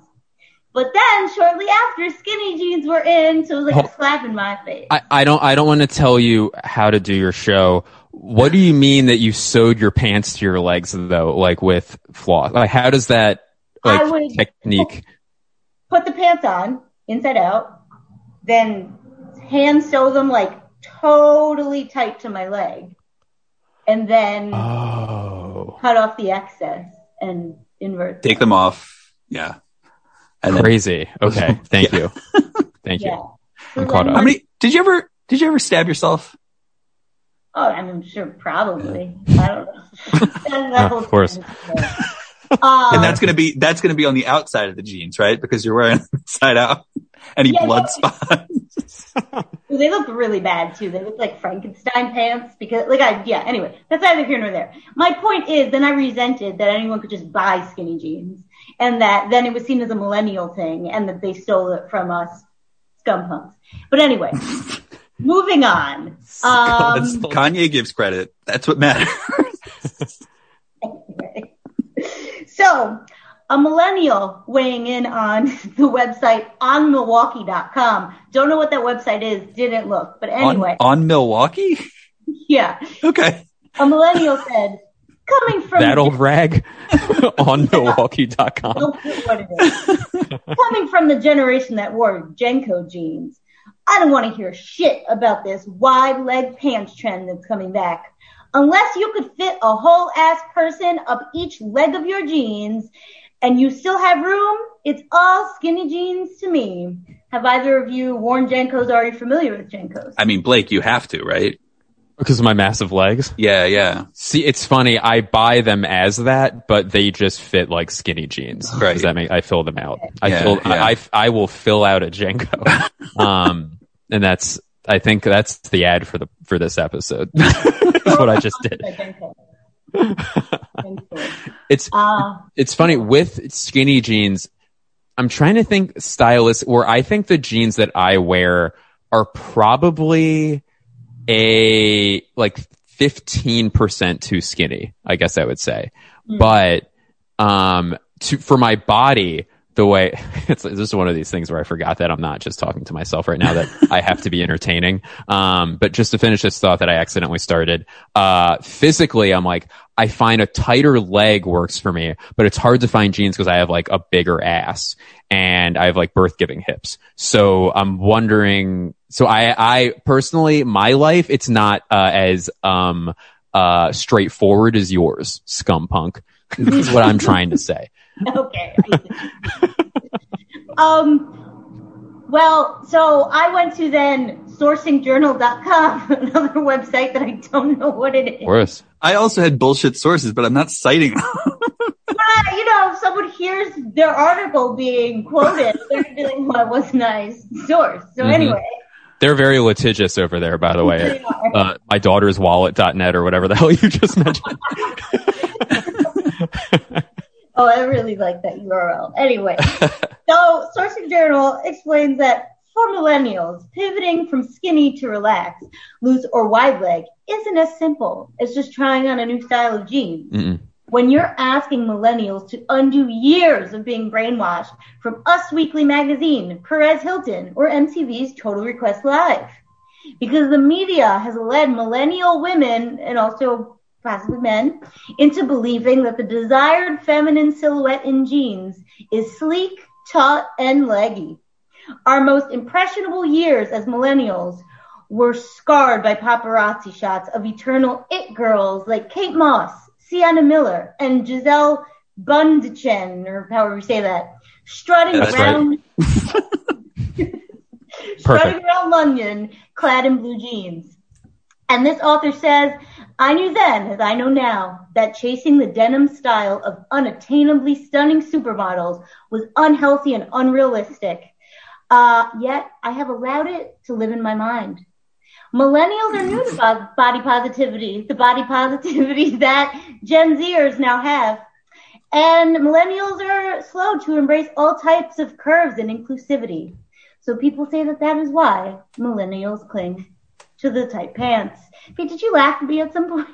But then shortly after, skinny jeans were in, so it was like a slap in my face. I, I don't I don't want to tell you how to do your show. What do you mean that you sewed your pants to your legs though, like with floss? Like how does that like I would- technique? put the pants on inside out, then hand sew them like totally tight to my leg, and then Oh, cut off the excess and invert. Take them off. Yeah. And then, crazy. Okay, thank you, thank Yeah. you. So I'm caught up. how many? Did you ever? Did you ever stab yourself? Oh, I'm sure, probably. I don't know. That- that of course. Um, And that's gonna be that's gonna be on the outside of the jeans, right? Because you're wearing them inside out. Any Yeah, blood no. spots? They look really bad too. They look like Frankenstein pants because, like, I yeah. Anyway, that's neither here nor there. My point is, then I resented that anyone could just buy skinny jeans, and that then it was seen as a millennial thing, and that they stole it from us scum punks. But anyway, moving on. Um, Kanye gives credit. That's what matters. so, a millennial weighing in on the website onmilwaukee.com. Don't know what that website is. Didn't look, but anyway, on, on Milwaukee. yeah. Okay. A millennial said, coming from That old rag on Milwaukee.com. Don't put what it is. Coming from the generation that wore JNCO jeans, I don't want to hear shit about this wide leg pants trend that's coming back. Unless you could fit a whole ass person up each leg of your jeans and you still have room, it's all skinny jeans to me. Have either of you worn JNCOs? Are you familiar with JNCOs? I mean, Blake, you have to, right? Because of my massive legs. Yeah, yeah. See, it's funny. I buy them as that, but they just fit like skinny jeans. Right. Does that make I fill them out? I Yeah, fill. yeah. I, I I will fill out a JNCO. um, and that's. I think that's the ad for the for this episode. that's what I just did. JNCO. JNCO. It's Uh, it's funny with skinny jeans. I'm trying to think stylist where I think the jeans that I wear are probably a like 15% too skinny, I guess I would say. But um to for my body, the way it's, it's just one of these things where I forgot that I'm not just talking to myself right now that I have to be entertaining. Um, but just to finish this thought that I accidentally started, uh, physically, I'm like, I find a tighter leg works for me, but it's hard to find jeans because I have like a bigger ass and I have like birth giving hips. So I'm wondering, so I, I personally, my life, it's not, uh, as, um, uh, straightforward as yours, scum punk. is what I'm trying to say. okay. um, well, so I went to then sourcingjournal.com, another website that I don't know what it is. Of course. I also had bullshit sources, but I'm not citing them. But, you know, if someone hears their article being quoted, they're going to be like, well, it was nice source. So Mhm. anyway. They're very litigious over there, by the way. Uh, my daughter's wallet.net or whatever the hell you just mentioned. Oh, I really like that URL. Anyway, so Sourcing Journal explains that for millennials, pivoting from skinny to relaxed, loose, or wide leg isn't as simple as just trying on a new style of jeans. Mm-mm. When you're asking millennials to undo years of being brainwashed from Us Weekly magazine, Perez Hilton, or MTV's Total Request Live. Because the media has led millennial women and also possibly men into believing that the desired feminine silhouette in jeans is sleek, taut, and leggy. Our most impressionable years as millennials were scarred by paparazzi shots of eternal it girls like Kate Moss, Sienna Miller, and Gisele Bündchen, or however you say that, strutting Yeah, that's right. around strutting around London clad in blue jeans. And this author says, I knew then, as I know now, that chasing the denim style of unattainably stunning supermodels was unhealthy and unrealistic. Uh, yet I have allowed it to live in my mind. Millennials are new to body positivity, the body positivity that Gen Zers now have. And millennials are slow to embrace all types of curves and inclusivity. So people say that that is why millennials cling to the tight pants. Did you laugh at me at some point?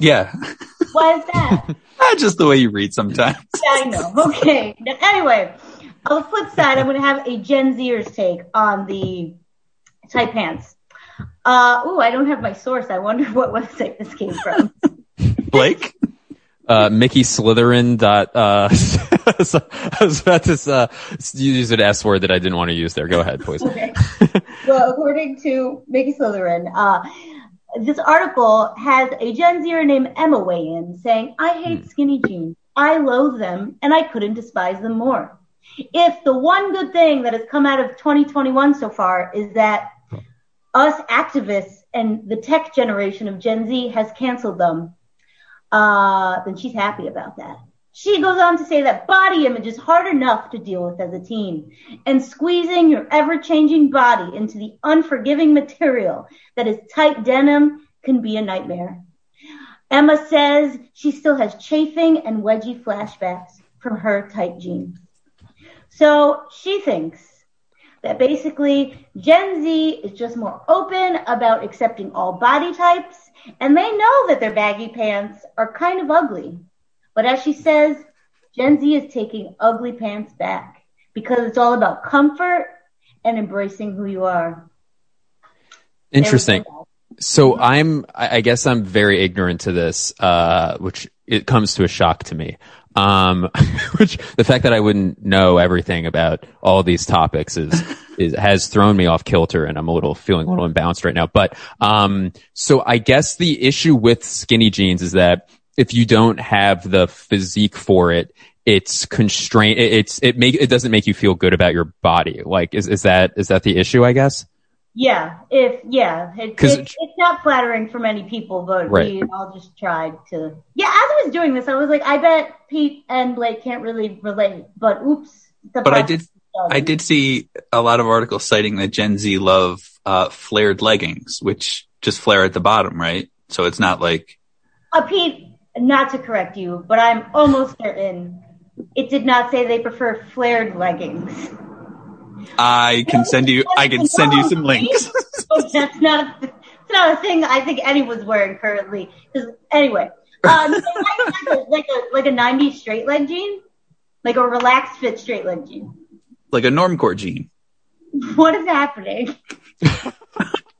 yeah. Why is that? Ah, Just the way you read sometimes. yeah, I know. Okay. Now, Anyway, on the flip side, I'm going to have a Gen Zers take on the tight pants. Uh, ooh, I don't have my source. I wonder what website this came from. Blake? Uh, Mickey Slytherin dot, uh, I was about to, uh, use an S word that I didn't want to use there. Go ahead, please. Okay. well, according to Mickey Slytherin, uh, this article has a Gen Zer named Emma weigh in saying, I hate skinny jeans. I loathe them and I couldn't despise them more. If the one good thing that has come out of 2021 so far is that us activists and the tech generation of Gen Z has canceled them, Uh, then she's happy about that. She goes on to say that body image is hard enough to deal with as a teen, and squeezing your ever changing body into the unforgiving material that is tight denim can be a nightmare. Emma says she still has chafing and wedgie flashbacks from her tight jeans. So she thinks that basically Gen Z is just more open about accepting all body types, and they know that their baggy pants are kind of ugly. But as she says, Gen Z is taking ugly pants back because it's all about comfort and embracing who you are. Interesting. There we go. So I'm, I guess I'm very ignorant to this, uh, which it comes to a shock to me. Um, which the fact that I wouldn't know everything about all these topics is, is, has thrown me off kilter and I'm a little feeling a little imbalanced right now. But, um, so I guess the issue with skinny jeans is that if you don't have the physique for it, it's constrained. it- It's, it make, it doesn't make you feel good about your body. Like, is, is that, is that the issue, I guess? Yeah, if yeah, it's, not flattering for many people, but we all just tried to. Yeah, as I was doing this, I was like, I bet Pete and Blake can't really relate, but oops. The But I did-. I did see a lot of articles citing that Gen Z love uh, flared leggings, which just flare at the bottom, right? So it's not like Uh, Pete, not to correct you, but I'm almost certain it did not say they prefer flared leggings. I can send you. I can send you some links. That's not a, it's not a thing I think anyone's wearing currently. anyway, um, like, a, like a like a '90s straight leg jean. Like a relaxed fit straight leg jean. Like a normcore jean. What is happening?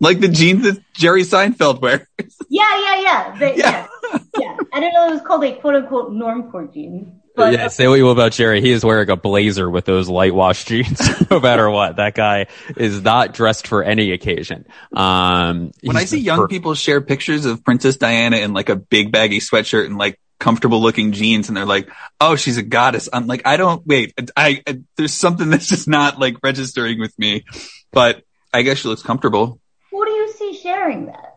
Like the jeans that Jerry Seinfeld wears. Yeah, yeah, yeah. The- Yeah. yeah. yeah. I don't know it was called a quote unquote normcore jean. But yeah, say what you will about Jerry. He is wearing a blazer with those light wash jeans, no matter what. That guy is not dressed for any occasion. Um, When I see young per- people share pictures of Princess Diana in like a big baggy sweatshirt and like comfortable looking jeans and they're like, oh, she's a goddess. I'm like, I don't, wait, I, I there's something that's just not like registering with me, but I guess she looks comfortable. who do you see sharing that?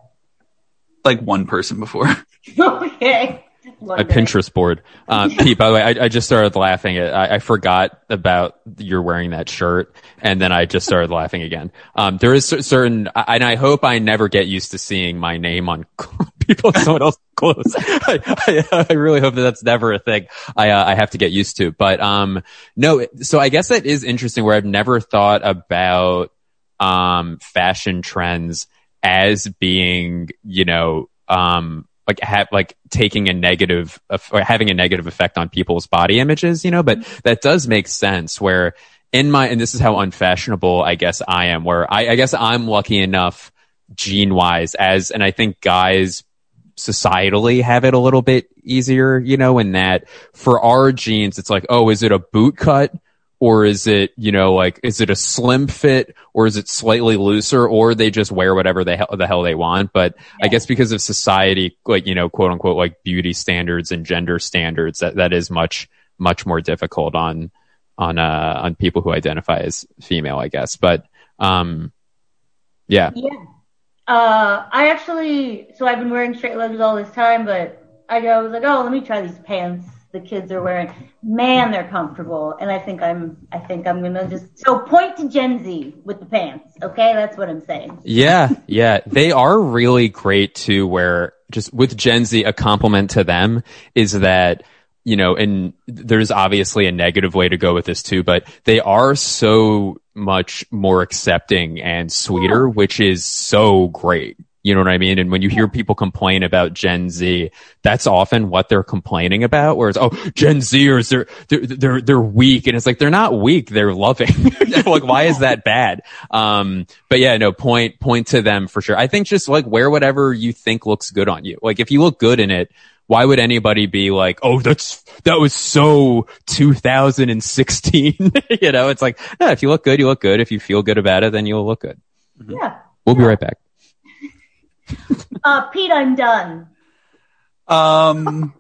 Like one person before. okay. Just a. Pinterest board. Uh, Pete, by the way, I, I just started laughing at, I, I forgot about you're wearing that shirt and then I just started laughing again. Um, there is cer- certain, and I hope I never get used to seeing my name on people, someone else's clothes. I, I, I really hope that that's never a thing I, uh, I have to get used to. But, um, no, so I guess that is interesting where I've never thought about, um, fashion trends as being, you know, um, like have like taking a negative or having a negative effect on people's body images, you know, but mm-hmm. that does make sense where in my, and this is how unfashionable I guess I am, where I, I guess I'm lucky enough gene wise as, and I think guys societally have it a little bit easier, you know, in that for our genes, it's like, oh, is it a boot cut? Or is it, you know, like, is it a slim fit or is it slightly looser or they just wear whatever the hell, the hell they want? But I guess because of society, like, you know, quote unquote, like beauty standards and gender standards, that, that is much, much more difficult on, on, uh, on people who identify as female, I guess. But, um, yeah. Yeah. Uh, I actually, so I've been wearing straight legs all this time, but I go- I was like, oh, let me try these pants the kids are wearing. Man, they're comfortable. And I think I'm, I think I'm gonna just, so point to Gen Z with the pants. Okay. That's what I'm saying. Yeah, yeah. They are really great too, where just with Gen Z, a compliment to them is that, you know, and there's obviously a negative way to go with this too, but they are so much more accepting and sweeter, which is so great. You know what I mean? And when you hear people complain about Gen Z, that's often what they're complaining about. Whereas, oh, Gen Zers, they're, they're, they're, they're weak. And it's like, they're not weak. They're loving. like, why is that bad? Um, but yeah, no, point, point to them for sure. I think just like wear whatever you think looks good on you. Like if you look good in it, why would anybody be like, oh, that's, that was so 2016? you know, it's like, yeah, if you look good, you look good. If you feel good about it, then you'll look good. Yeah. We'll be right back. Uh, Pete, I'm done. Um,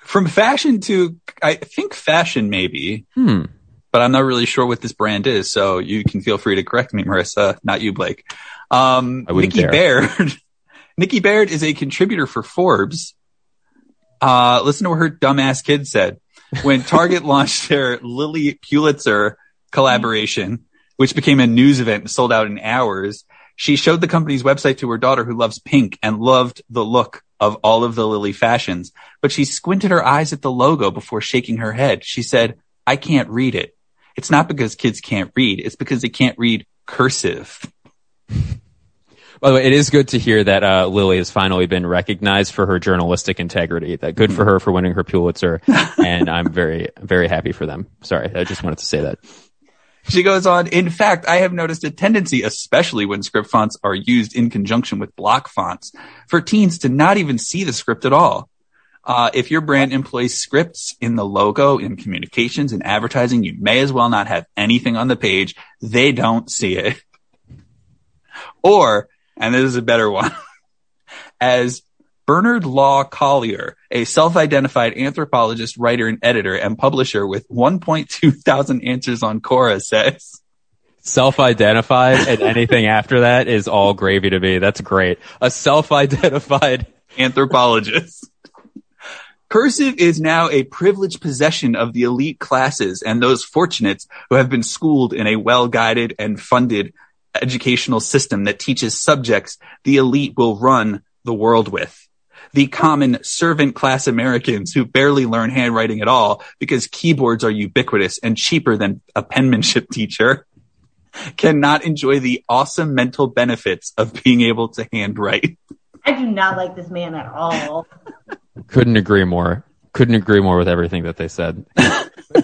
from fashion to, I think fashion maybe, Hmm. but I'm not really sure what this brand is. So you can feel free to correct me, Marissa, not you, Blake. Um, Nikki dare. Baird. Nikki Baird is a contributor for Forbes. Uh, listen to what her dumbass kid said when Target launched their Lilly Pulitzer collaboration, which became a news event and sold out in hours. She showed the company's website to her daughter who loves pink and loved the look of all of the Lilly fashions, but she squinted her eyes at the logo before shaking her head. She said, I can't read it. It's not because kids can't read. It's because they can't read cursive. By the way, it is good to hear that uh, Lilly has finally been recognized for her journalistic integrity. That good for her for winning her Pulitzer, and I'm very, very happy for them. Sorry, I just wanted to say that. She goes on, in fact, I have noticed a tendency, especially when script fonts are used in conjunction with block fonts, for teens to not even see the script at all. Uh, if your brand employs scripts in the logo, in communications, in advertising, you may as well not have anything on the page. They don't see it. Or, and this is a better one, as Bernard Law Collier, a self-identified anthropologist, writer, and editor and publisher with 1.2 thousand answers on Quora says, Self-identified and anything after that is all gravy to me. That's great. A self-identified. anthropologist. Cursive is now a privileged possession of the elite classes and those fortunates who have been schooled in a well-guided and funded educational system that teaches subjects the elite will run the world with. The common servant class Americans who barely learn handwriting at all because keyboards are ubiquitous and cheaper than a penmanship teacher cannot enjoy the awesome mental benefits of being able to handwrite. I do not like this man at all. Couldn't agree more. Couldn't agree more with everything that they said.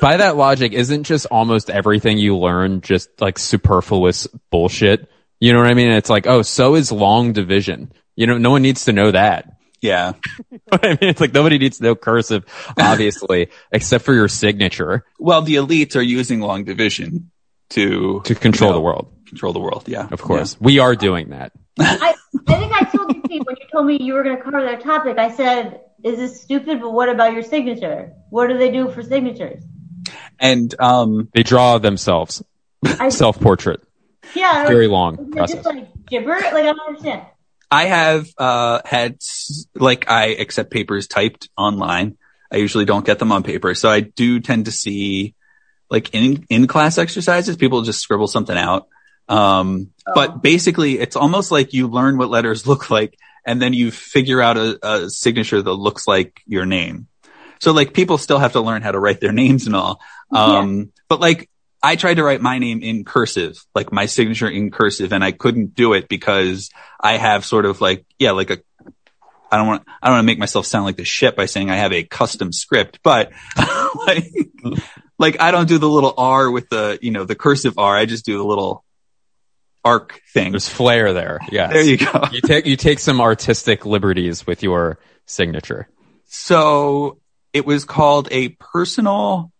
By that logic, isn't just almost everything you learn just like superfluous bullshit? You know what I mean? It's like, oh, so is long division. You know, no one needs to know that. Yeah. I mean, it's like nobody needs to know cursive, obviously, except for your signature Well, the elites are using long division to to control you know, the world. Control the world. Yeah. Of course, we are doing that. I, I think I told you, Pete, when you told me you were going to cover that topic, I said, is this stupid? But what about your signature? What do they do for signatures? And um, They draw themselves I, self portrait. yeah. Very long Is it process. just like gibber? Like, I don't understand. I have uh, had like I accept papers typed online. I usually don't get them on paper, so I do tend to see like in in class exercises, people just scribble something out. Um, Oh. But basically, it's almost like you learn what letters look like, and then you figure out a, a signature that looks like your name. So like people still have to learn how to write their names and all. Um, but like I tried to write my name in cursive, like my signature in cursive, and I couldn't do it because I have sort of like, yeah, like a, I don't want, I don't want to make myself sound like the shit by saying I have a custom script, but like, like I don't do the little R with the, you know, the cursive R. I just do the little arc thing. There's flair there. Yeah. There you go. You take you take some artistic liberties with your signature. So it was called a personal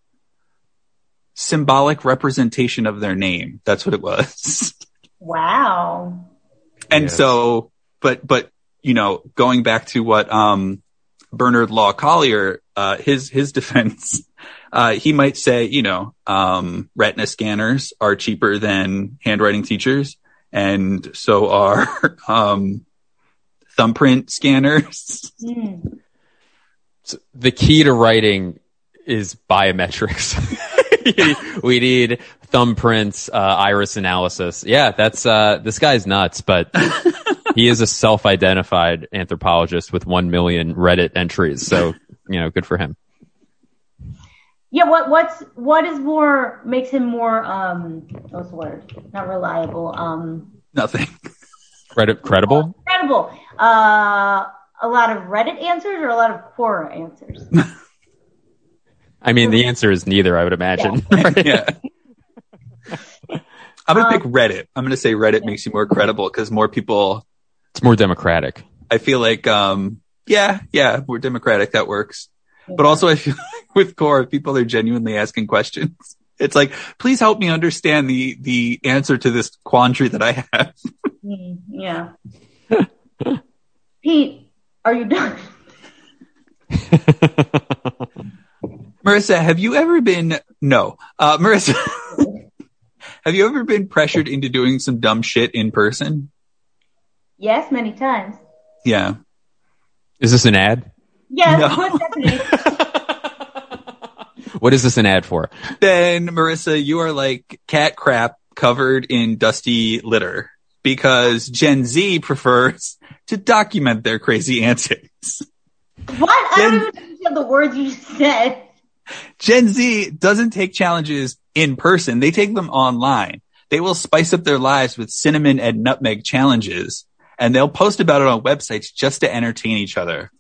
symbolic representation of their name. That's what it was. Wow. And Yes. so, but, but, you know, going back to what, um, Bernard Law Collier, uh, his, his defense, uh, he might say, you know, um, retina scanners are cheaper than handwriting teachers. And so are, um, thumbprint scanners. Hmm. So the key to writing is biometrics. we need thumbprints, uh, iris analysis. Yeah, that's uh, this guy's nuts, but he is a self-identified anthropologist with one million Reddit entries. So you know, good for him. Yeah, what what's what is more makes him more um what's the word? Not reliable. Um Nothing. Credit credible. credible. Uh a lot of Reddit answers or a lot of Quora answers? I mean, the answer is neither. I would imagine. yeah. I'm gonna pick Reddit. I'm gonna say Reddit makes you more credible because more people. It's more democratic. I feel like, um, yeah, yeah, we're democratic. That works. But also, I feel like with Quora, people are genuinely asking questions. It's like, please help me understand the the answer to this quandary that I have. Hmm, yeah. Pete, are you done? Marissa, have you ever been? No, uh, Marissa, have you ever been pressured into doing some dumb shit in person? Yes, many times. Yeah. Is this an ad? Yes, No. What is this an ad for? then Marissa, you are like cat crap covered in dusty litter because Gen Z prefers to document their crazy antics. What? I don't even understand the words you just said. Gen Z doesn't take challenges in person. They take them online. They will spice up their lives with cinnamon and nutmeg challenges and they'll post about it on websites just to entertain each other.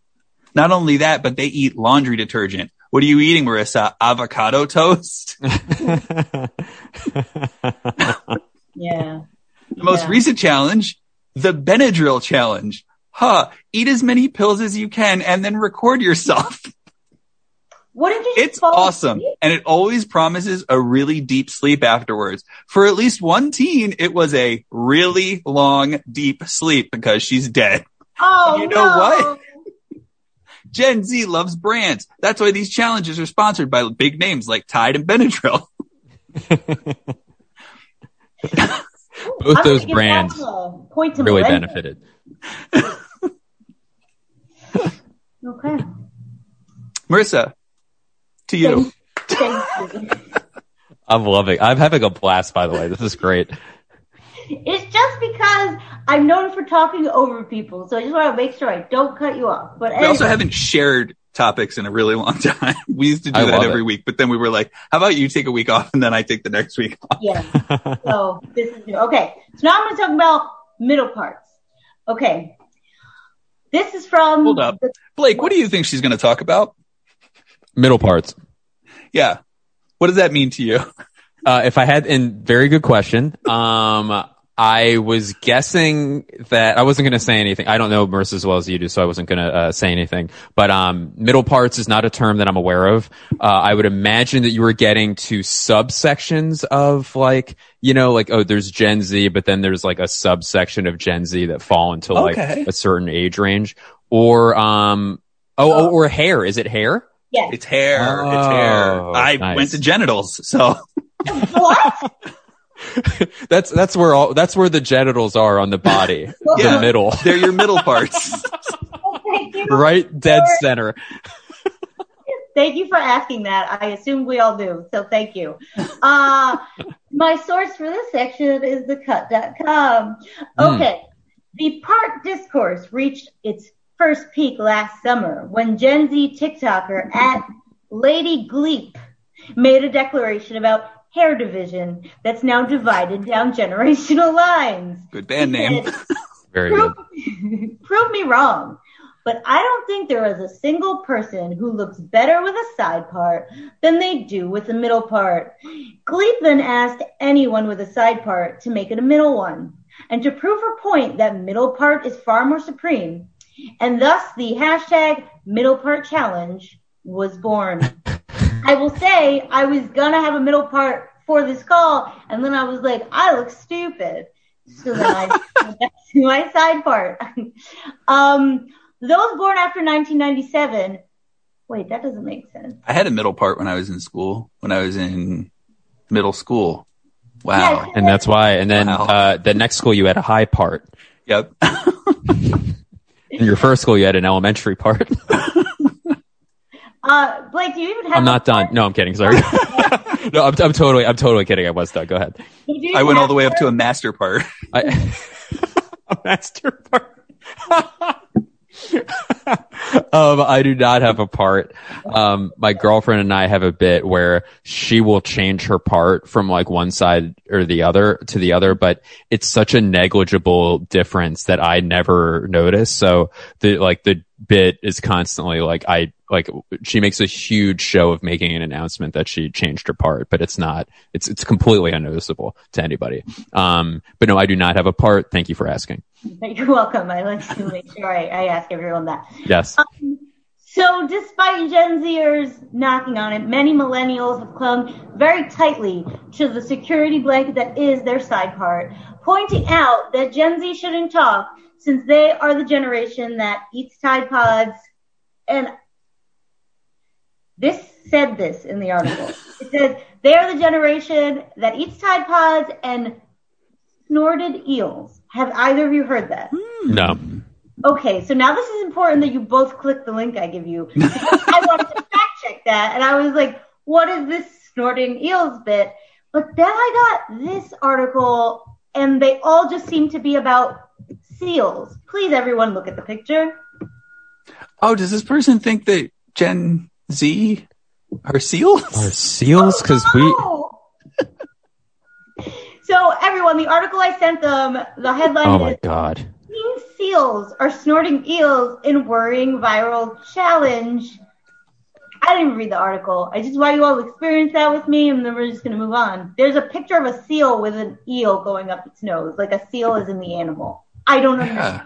Not only that, but they eat laundry detergent. What are you eating, Marissa? Avocado toast? Yeah. The most Yeah. recent challenge, the Benadryl challenge. Huh. Eat as many pills as you can and then record yourself. What did you It's fall awesome. asleep? And it always promises a really deep sleep afterwards. For at least one teen, it was a really long, deep sleep because she's dead. Oh, You know no. what? Gen Z loves brands. That's why these challenges are sponsored by big names like Tide and Benadryl. Both I'm those brands point to really Melinda. benefited. Okay. Marissa, to you. Thank you. I'm loving. I'm having a blast. By the way, this is great. It's just because I'm known for talking over people, so I just want to make sure I don't cut you off. But We also haven't shared topics in a really long time. We used to do I that every it. week, but then we were like, how about you take a week off and then I take the next week off? yeah. So this is new. Okay. So now I'm going to talk about middle parts. Okay. This is from Hold up. the- Blake, what do you think she's going to talk about? Middle parts. Yeah. What does that mean to you? Uh, if I had, and very good question. Um, I was guessing that I wasn't going to say anything. I don't know Marissa as well as you do, so I wasn't going to uh, say anything. But um, middle parts is not a term that I'm aware of. Uh, I would imagine that you were getting to subsections of like, you know, like oh, there's Gen Z, but then there's like a subsection of Gen Z that fall into like Okay. a certain age range, or um, oh, oh, or hair. Is it hair? Yes. It's hair. Oh, it's hair. I nice. went to genitals, so what? That's that's where all that's where the genitals are on the body, Yeah. the middle, they're your middle parts. Thank you. right dead center. Thank you for asking that. I assume we all do, so thank you. Uh, my source for this section is thecut.com. Okay. The part discourse reached its first peak last summer when Gen Z TikToker at Lady Gleep made a declaration about hair division that's now divided down generational lines. Good band name. Very good. prove, prove me wrong, but I don't think there is a single person who looks better with a side part than they do with a middle part. Gleep then asked anyone with a side part to make it a middle one, and to prove her point that middle part is far more supreme, and thus the hashtag middle part challenge was born. I will say I was gonna have a middle part for this call, and then I was like, I look stupid. So then I went back to my side part. um, those born after 1997. Wait, that doesn't make sense. I had a middle part when I was in school. When I was in middle school. Wow. Yeah. And that's why. And then Wow. uh, the next school you had a high part. Yep. In your first school you had an elementary part. Uh, Blake, do you even have? I'm a not done. part? No, I'm kidding. Sorry. no, I'm, I'm totally, I'm totally kidding. I was done. Go ahead. I went all the way up to a master part. I, a master part. Um, I do not have a part. Um, my girlfriend and I have a bit where she will change her part from like one side or the other to the other, but it's such a negligible difference that I never notice. So the, like the bit is constantly like, I, like she makes a huge show of making an announcement that she changed her part, but it's not, it's, it's completely unnoticeable to anybody. Um, but no, I do not have a part. Thank you for asking. You're welcome. I like to make sure I, I ask everyone that. Yes. Um, so, despite Gen Zers knocking on it, many millennials have clung very tightly to the security blanket that is their side part, pointing out that Gen Z shouldn't talk since they are the generation that eats Tide Pods. And this said this in the article. It says they are the generation that eats Tide Pods and snorted eels. Have either of you heard that? No. Okay, so now this is important that you both click the link I give you. I wanted to fact check that, and I was like, what is this snorting eels bit? But then I got this article, and they all just seem to be about seals. Please, everyone, look at the picture. Oh, does this person think that Gen Z are seals? Are seals? Oh, Cause we, Oh! so, everyone, the article I sent them, the headline oh my is God. King seals are snorting eels in worrying viral challenge. I didn't read the article. I just want you all to experience that with me, and then we're just going to move on. There's a picture of a seal with an eel going up its nose, like a seal is in the animal. I don't understand.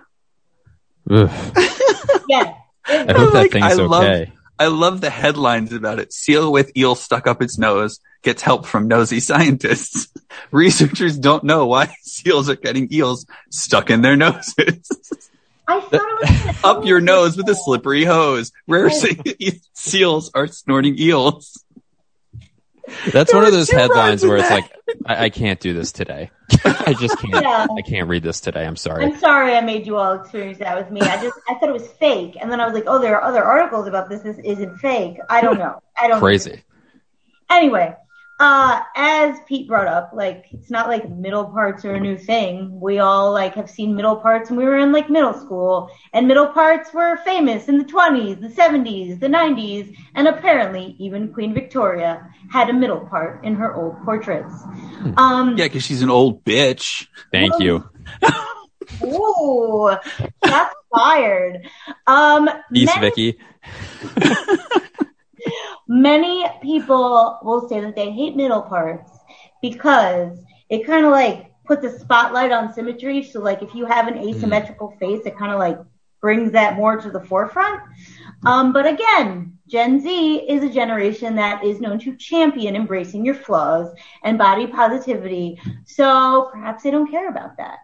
Yeah. Ugh. Yeah. I hope that Like, thing's I love- okay. I love the headlines about it. Seal with eel stuck up its nose gets help from nosy scientists. Researchers don't know why seals are getting eels stuck in their noses. I thought it was up your nose with a slippery hose. Rare oh. seals are snorting eels. That's There one of those headlines where it's like, I, I can't do this today. I just can't. Yeah. I can't read this today. I'm sorry. I'm sorry I made you all experience that with me. I just I thought it was fake, and then I was like, oh, there are other articles about this. This isn't fake. I don't know. I don't. Crazy. Anyway, uh, as Pete brought up, like it's not like middle parts are a new thing. We all like have seen middle parts when we were in like middle school, and middle parts were famous in the 20s, the 70s, the 90s, and apparently even Queen Victoria had a middle part in her old portraits. Um, Yeah, because she's an old bitch. Thank you. Ooh, that's fired. Um, Peace, many- Vicky. many people will say that they hate middle parts because it kind of like puts a spotlight on symmetry. So like if you have an asymmetrical mm. face, it kind of like brings that more to the forefront. Um, but again, Gen Z is a generation that is known to champion embracing your flaws and body positivity. So perhaps they don't care about that.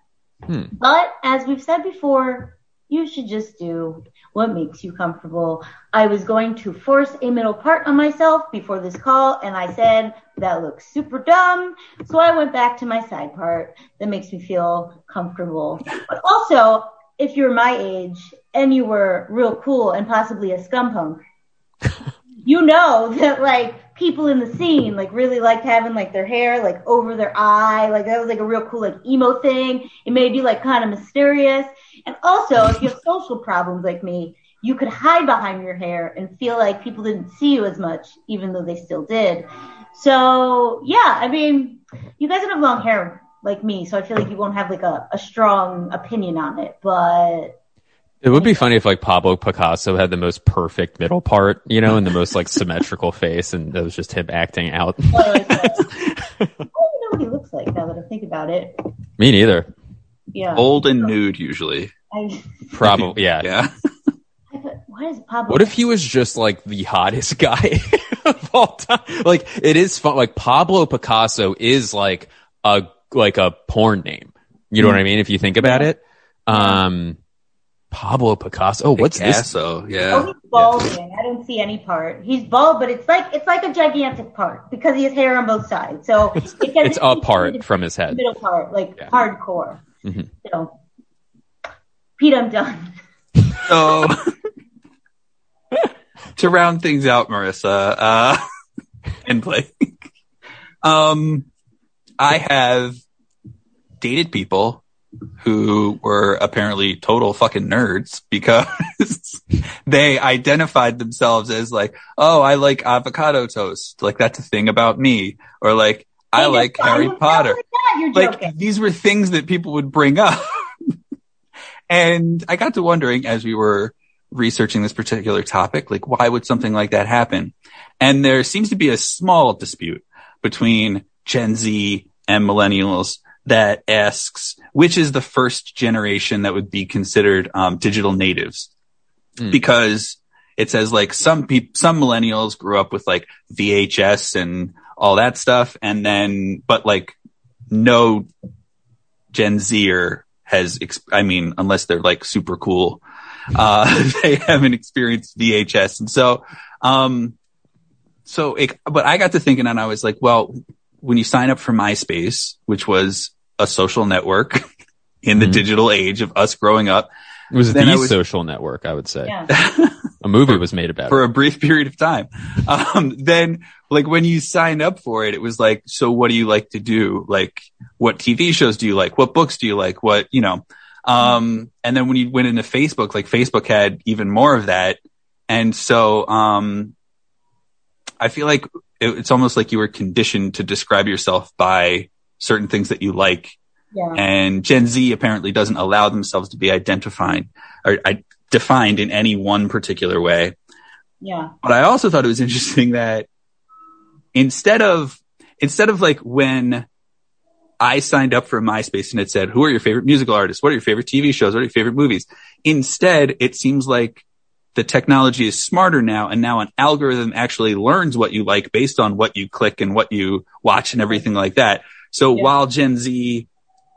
Hmm. But as we've said before, you should just do what makes you comfortable. I was going to force a middle part on myself before this call, and I said that looks super dumb. So I went back to my side part that makes me feel comfortable. But also, if you're my age and you were real cool and possibly a scum punk, you know that like people in the scene like really liked having like their hair like over their eye. Like that was like a real cool like emo thing. It made you like kind of mysterious. And also if you have social problems like me, you could hide behind your hair and feel like people didn't see you as much, even though they still did. So yeah, I mean, you guys don't have long hair like me, so I feel like you won't have like a, a strong opinion on it. But it would be funny if like Pablo Picasso had the most perfect middle part, you know, and the most like symmetrical face, and that was just him acting out. I don't even know what he looks like now that I think about it. Me neither. Yeah, old and nude usually. I, Probably, yeah. Yeah. Why is Pablo? What if he was just like the hottest guy of all time? Like it is fun. Like Pablo Picasso is like a like a porn name. You know mm. what I mean? If you think about it. Um, Pablo Picasso. Oh, what's Picasso, this? Yeah. Oh, he's balding. Yeah. I don't see any part. He's bald, but it's like it's like a gigantic part because he has hair on both sides. So it's, it's a part from his head. Middle part, like yeah. hardcore. Mm-hmm. So, Pete, I'm done. So, to round things out, Marissa uh, and Blake, um, I have dated people who were apparently total fucking nerds because they identified themselves as like, oh, I like avocado toast. Like that's a thing about me. Or like, I like Harry Potter. Like, these were things that people would bring up. and I got to wondering as we were researching this particular topic, like why would something like that happen? And there seems to be a small dispute between Gen Z and millennials that asks which is the first generation that would be considered um, digital natives, mm. because it says like some people, some millennials grew up with like VHS and all that stuff, and then but like no Gen Zer has, I mean, unless they're like super cool, uh, they haven't experienced VHS, and so, um, so it, but I got to thinking, and I was like, well, when you sign up for MySpace, which was a social network in the mm-hmm. digital age of us growing up. It was the was, social network, I would say. Yeah. a movie was made about it. for it. a brief period of time. Um, then like when you signed up for it, it was like, so what do you like to do? Like, what TV shows do you like? What books do you like? What, you know, um, and then when you went into Facebook, like Facebook had even more of that. And so, um, I feel like it, it's almost like you were conditioned to describe yourself by certain things that you like. Yeah. And Gen Z apparently doesn't allow themselves to be identified or defined in any one particular way. Yeah. But I also thought it was interesting that instead of, instead of like when I signed up for MySpace and it said, who are your favorite musical artists? What are your favorite TV shows? What are your favorite movies? Instead, it seems like the technology is smarter now and now an algorithm actually learns what you like based on what you click and what you watch and everything like that. So yeah. while Gen Z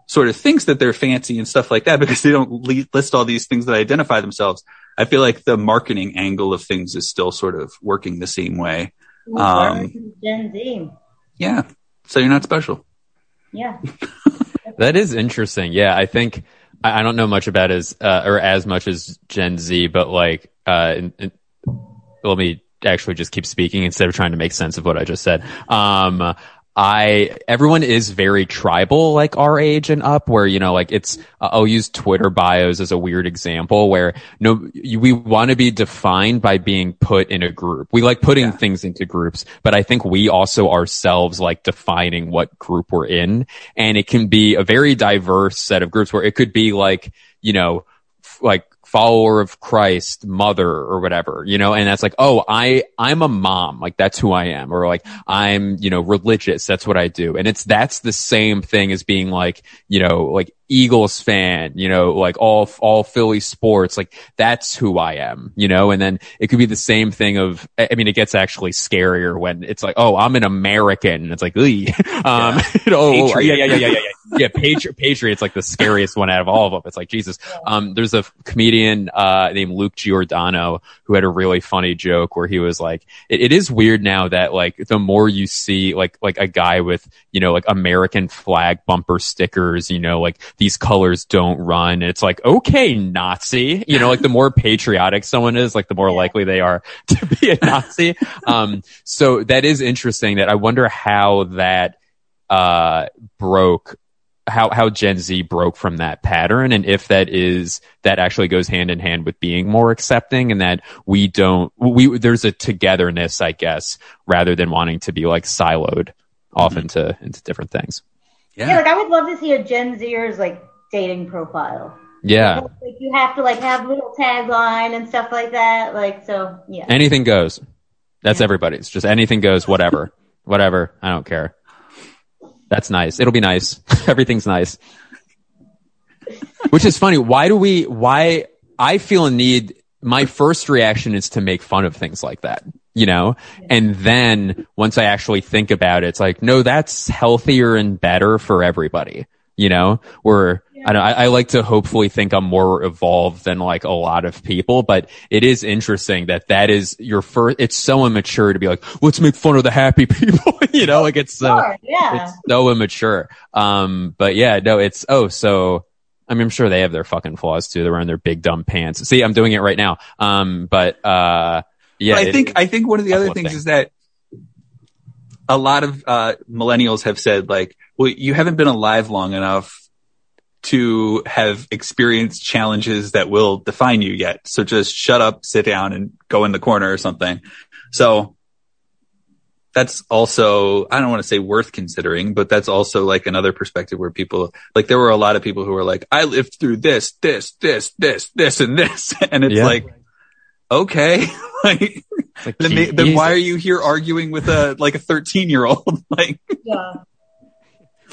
sort of thinks that they're fancy and stuff like that because they don't list all these things that identify themselves, I feel like the marketing angle of things is still sort of working the same way. Um, Gen Z. Yeah. So you're not special. Yeah. that is interesting. Yeah. I think I, don't know much about as, uh, or as much as Gen Z, but like, uh, in, in, let me actually just keep speaking instead of trying to make sense of what I just said. Um, I everyone is very tribal like our age and up where you know like it's uh, I'll use Twitter bios as a weird example where no we want to be defined by being put in a group. We like putting yeah. things into groups, but I think we also ourselves like defining what group we're in and it can be a very diverse set of groups where it could be like, you know, f- like follower of Christ, mother or whatever, you know, and that's like, oh, I, I'm a mom. Like that's who I am. Or like, I'm, you know, religious. That's what I do. And it's, that's the same thing as being like, you know, like Eagles fan, you know, like all, all Philly sports. Like that's who I am, you know, and then it could be the same thing of, I mean, it gets actually scarier when it's like, oh, I'm an American. It's like, um, yeah. oh, yeah, yeah, yeah, yeah, yeah yeah, Patri- Patriot's like the scariest one out of all of them. It's like Jesus. Um, there's a comedian uh, named Luke Giordano who had a really funny joke where he was like, it, "It is weird now that like the more you see like like a guy with you know like American flag bumper stickers, you know like these colors don't run. It's like okay, Nazi. You know like the more patriotic someone is, like the more likely they are to be a Nazi. um, so that is interesting. That I wonder how that uh, broke how how Gen Z broke from that pattern and if that is that actually goes hand in hand with being more accepting and that we don't we there's a togetherness I guess rather than wanting to be like siloed off mm-hmm. into into different things. Yeah. yeah, like I would love to see a Gen Zers like dating profile. Yeah. Like you have to like have little tagline and stuff like that. Like so yeah. Anything goes. That's yeah. everybody's. Just anything goes, whatever. whatever. I don't care. That's nice. It'll be nice. Everything's nice. Which is funny. Why do we, why I feel a need, my first reaction is to make fun of things like that, you know? And then once I actually think about it, it's like, no, that's healthier and better for everybody, you know? Where I know I, I, like to hopefully think I'm more evolved than like a lot of people, but it is interesting that that is your first. It's so immature to be like, let's make fun of the happy people. you know, like it's so sure, yeah. it's so immature. Um, but yeah, no, it's oh so. I mean, I'm sure they have their fucking flaws too. They're wearing their big dumb pants. See, I'm doing it right now. Um, but uh, yeah, but I think I think one of the other things is that a lot of uh, millennials have said like, well, you haven't been alive long enough to have experienced challenges that will define you yet. So just shut up, sit down and go in the corner or something. So that's also, I don't want to say worth considering, but that's also like another perspective where people, like there were a lot of people who were like, I lived through this, this, this, this, this, and this. And it's yeah. like, okay. like, like then, they, then why are you here arguing with a, like a 13 year old? like, yeah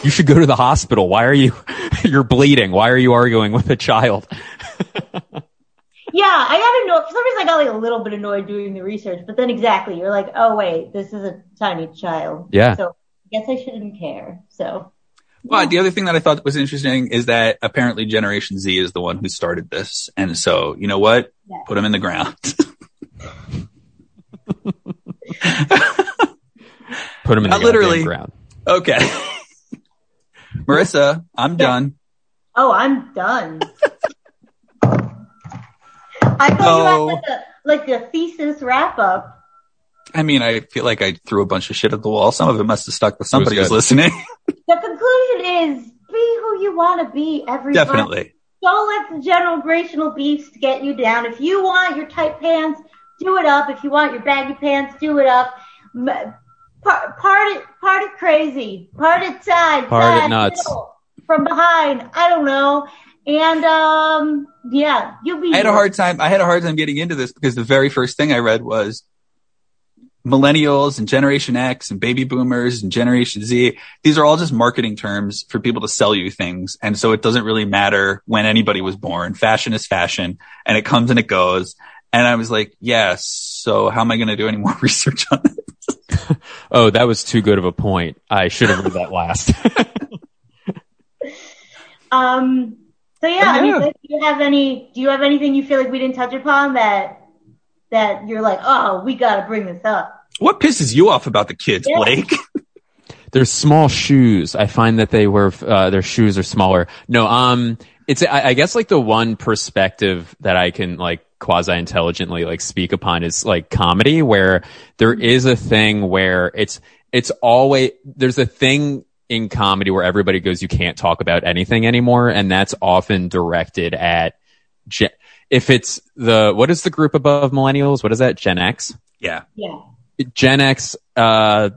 you should go to the hospital. Why are you, you're bleeding. Why are you arguing with a child? yeah, I got annoyed. For some reason, I got like a little bit annoyed doing the research, but then exactly, you're like, oh wait, this is a tiny child. Yeah. So I guess I shouldn't care. So. Well, yeah. the other thing that I thought was interesting is that apparently Generation Z is the one who started this. And so, you know what? Yeah. Put them in the ground. Put them in the literally. ground. Okay. Marissa, I'm done. Oh, I'm done. I thought oh. you had like oh. a, like a thesis wrap up. I mean, I feel like I threw a bunch of shit at the wall. Some of it must have stuck with somebody who's listening. the conclusion is be who you want to be, everybody. Definitely. Don't let the generational beast get you down. If you want your tight pants, do it up. If you want your baggy pants, do it up part, part it, part it crazy, part it side, part side, it nuts middle, from behind. I don't know. And um, yeah, you'll be. I had a hard time. I had a hard time getting into this because the very first thing I read was millennials and Generation X and baby boomers and Generation Z. These are all just marketing terms for people to sell you things. And so it doesn't really matter when anybody was born. Fashion is fashion and it comes and it goes. And I was like, yes. So how am I going to do any more research on it? oh, that was too good of a point. I should have read that last. um. So yeah, I mean, do you have any? Do you have anything you feel like we didn't touch upon that that you're like, oh, we got to bring this up? What pisses you off about the kids, yeah. Blake? Their small shoes. I find that they wear uh, their shoes are smaller. No, um, it's I, I guess like the one perspective that I can like quasi intelligently like speak upon is like comedy where there is a thing where it's it's always there's a thing in comedy where everybody goes you can't talk about anything anymore and that's often directed at gen, if it's the what is the group above millennials what is that gen x yeah yeah gen x uh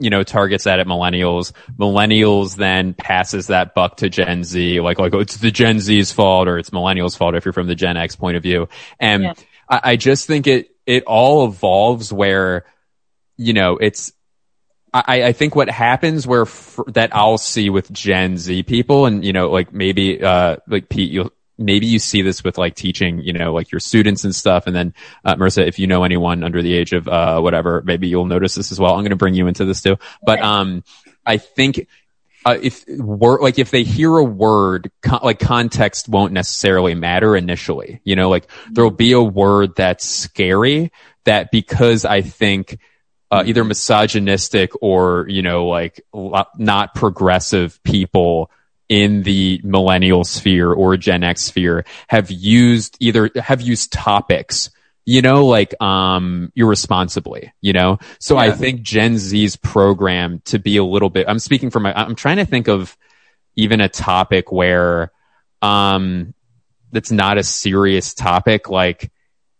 you know, targets that at millennials. Millennials then passes that buck to Gen Z, like, like, oh, it's the Gen Z's fault or it's millennials fault if you're from the Gen X point of view. And Yeah. I, I just think it, it all evolves where, you know, it's, I, I think what happens where f- that I'll see with Gen Z people and, you know, like maybe, uh, like Pete, you'll, maybe you see this with like teaching, you know, like your students and stuff. And then, uh, Marissa, if you know anyone under the age of, uh, whatever, maybe you'll notice this as well. I'm going to bring you into this too. But, um, I think, uh, if word, like if they hear a word, con- like context won't necessarily matter initially, you know, like there'll be a word that's scary that because I think, uh, either misogynistic or, you know, like not progressive people in the millennial sphere or Gen X sphere have used either, have used topics, you know, like, um, irresponsibly, you know? So I think Gen Z's program to be a little bit, I'm speaking from my, I'm trying to think of even a topic where, um, that's not a serious topic, like,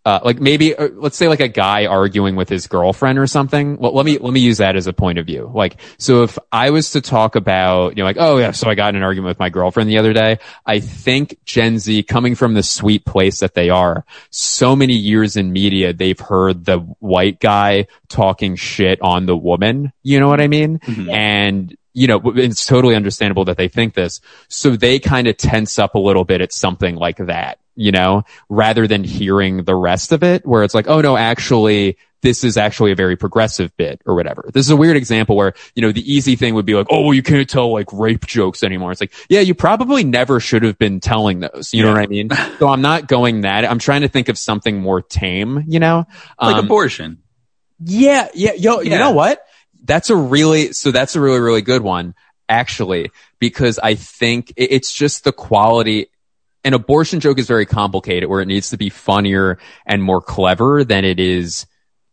uh, like maybe uh, let's say like a guy arguing with his girlfriend or something. Well, let me let me use that as a point of view. Like, so if I was to talk about, you know, like, oh yeah, so I got in an argument with my girlfriend the other day. I think Gen Z, coming from the sweet place that they are, so many years in media, they've heard the white guy talking shit on the woman. You know what I mean? Mhm. And you know, it's totally understandable that they think this. So they kind of tense up a little bit at something like that, you know, rather than hearing the rest of it where it's like, oh no, actually, this is actually a very progressive bit or whatever. This is a weird example where, you know, the easy thing would be like, oh, well, you can't tell like rape jokes anymore. It's like, yeah, you probably never should have been telling those. You know what I mean? so I'm not going that. I'm trying to think of something more tame, you know? like Um, abortion. yeah, yeah, yo, you know what? That's a really, so that's a really, really good one, actually, because I think it's just the quality. An abortion joke is very complicated where it needs to be funnier and more clever than it is,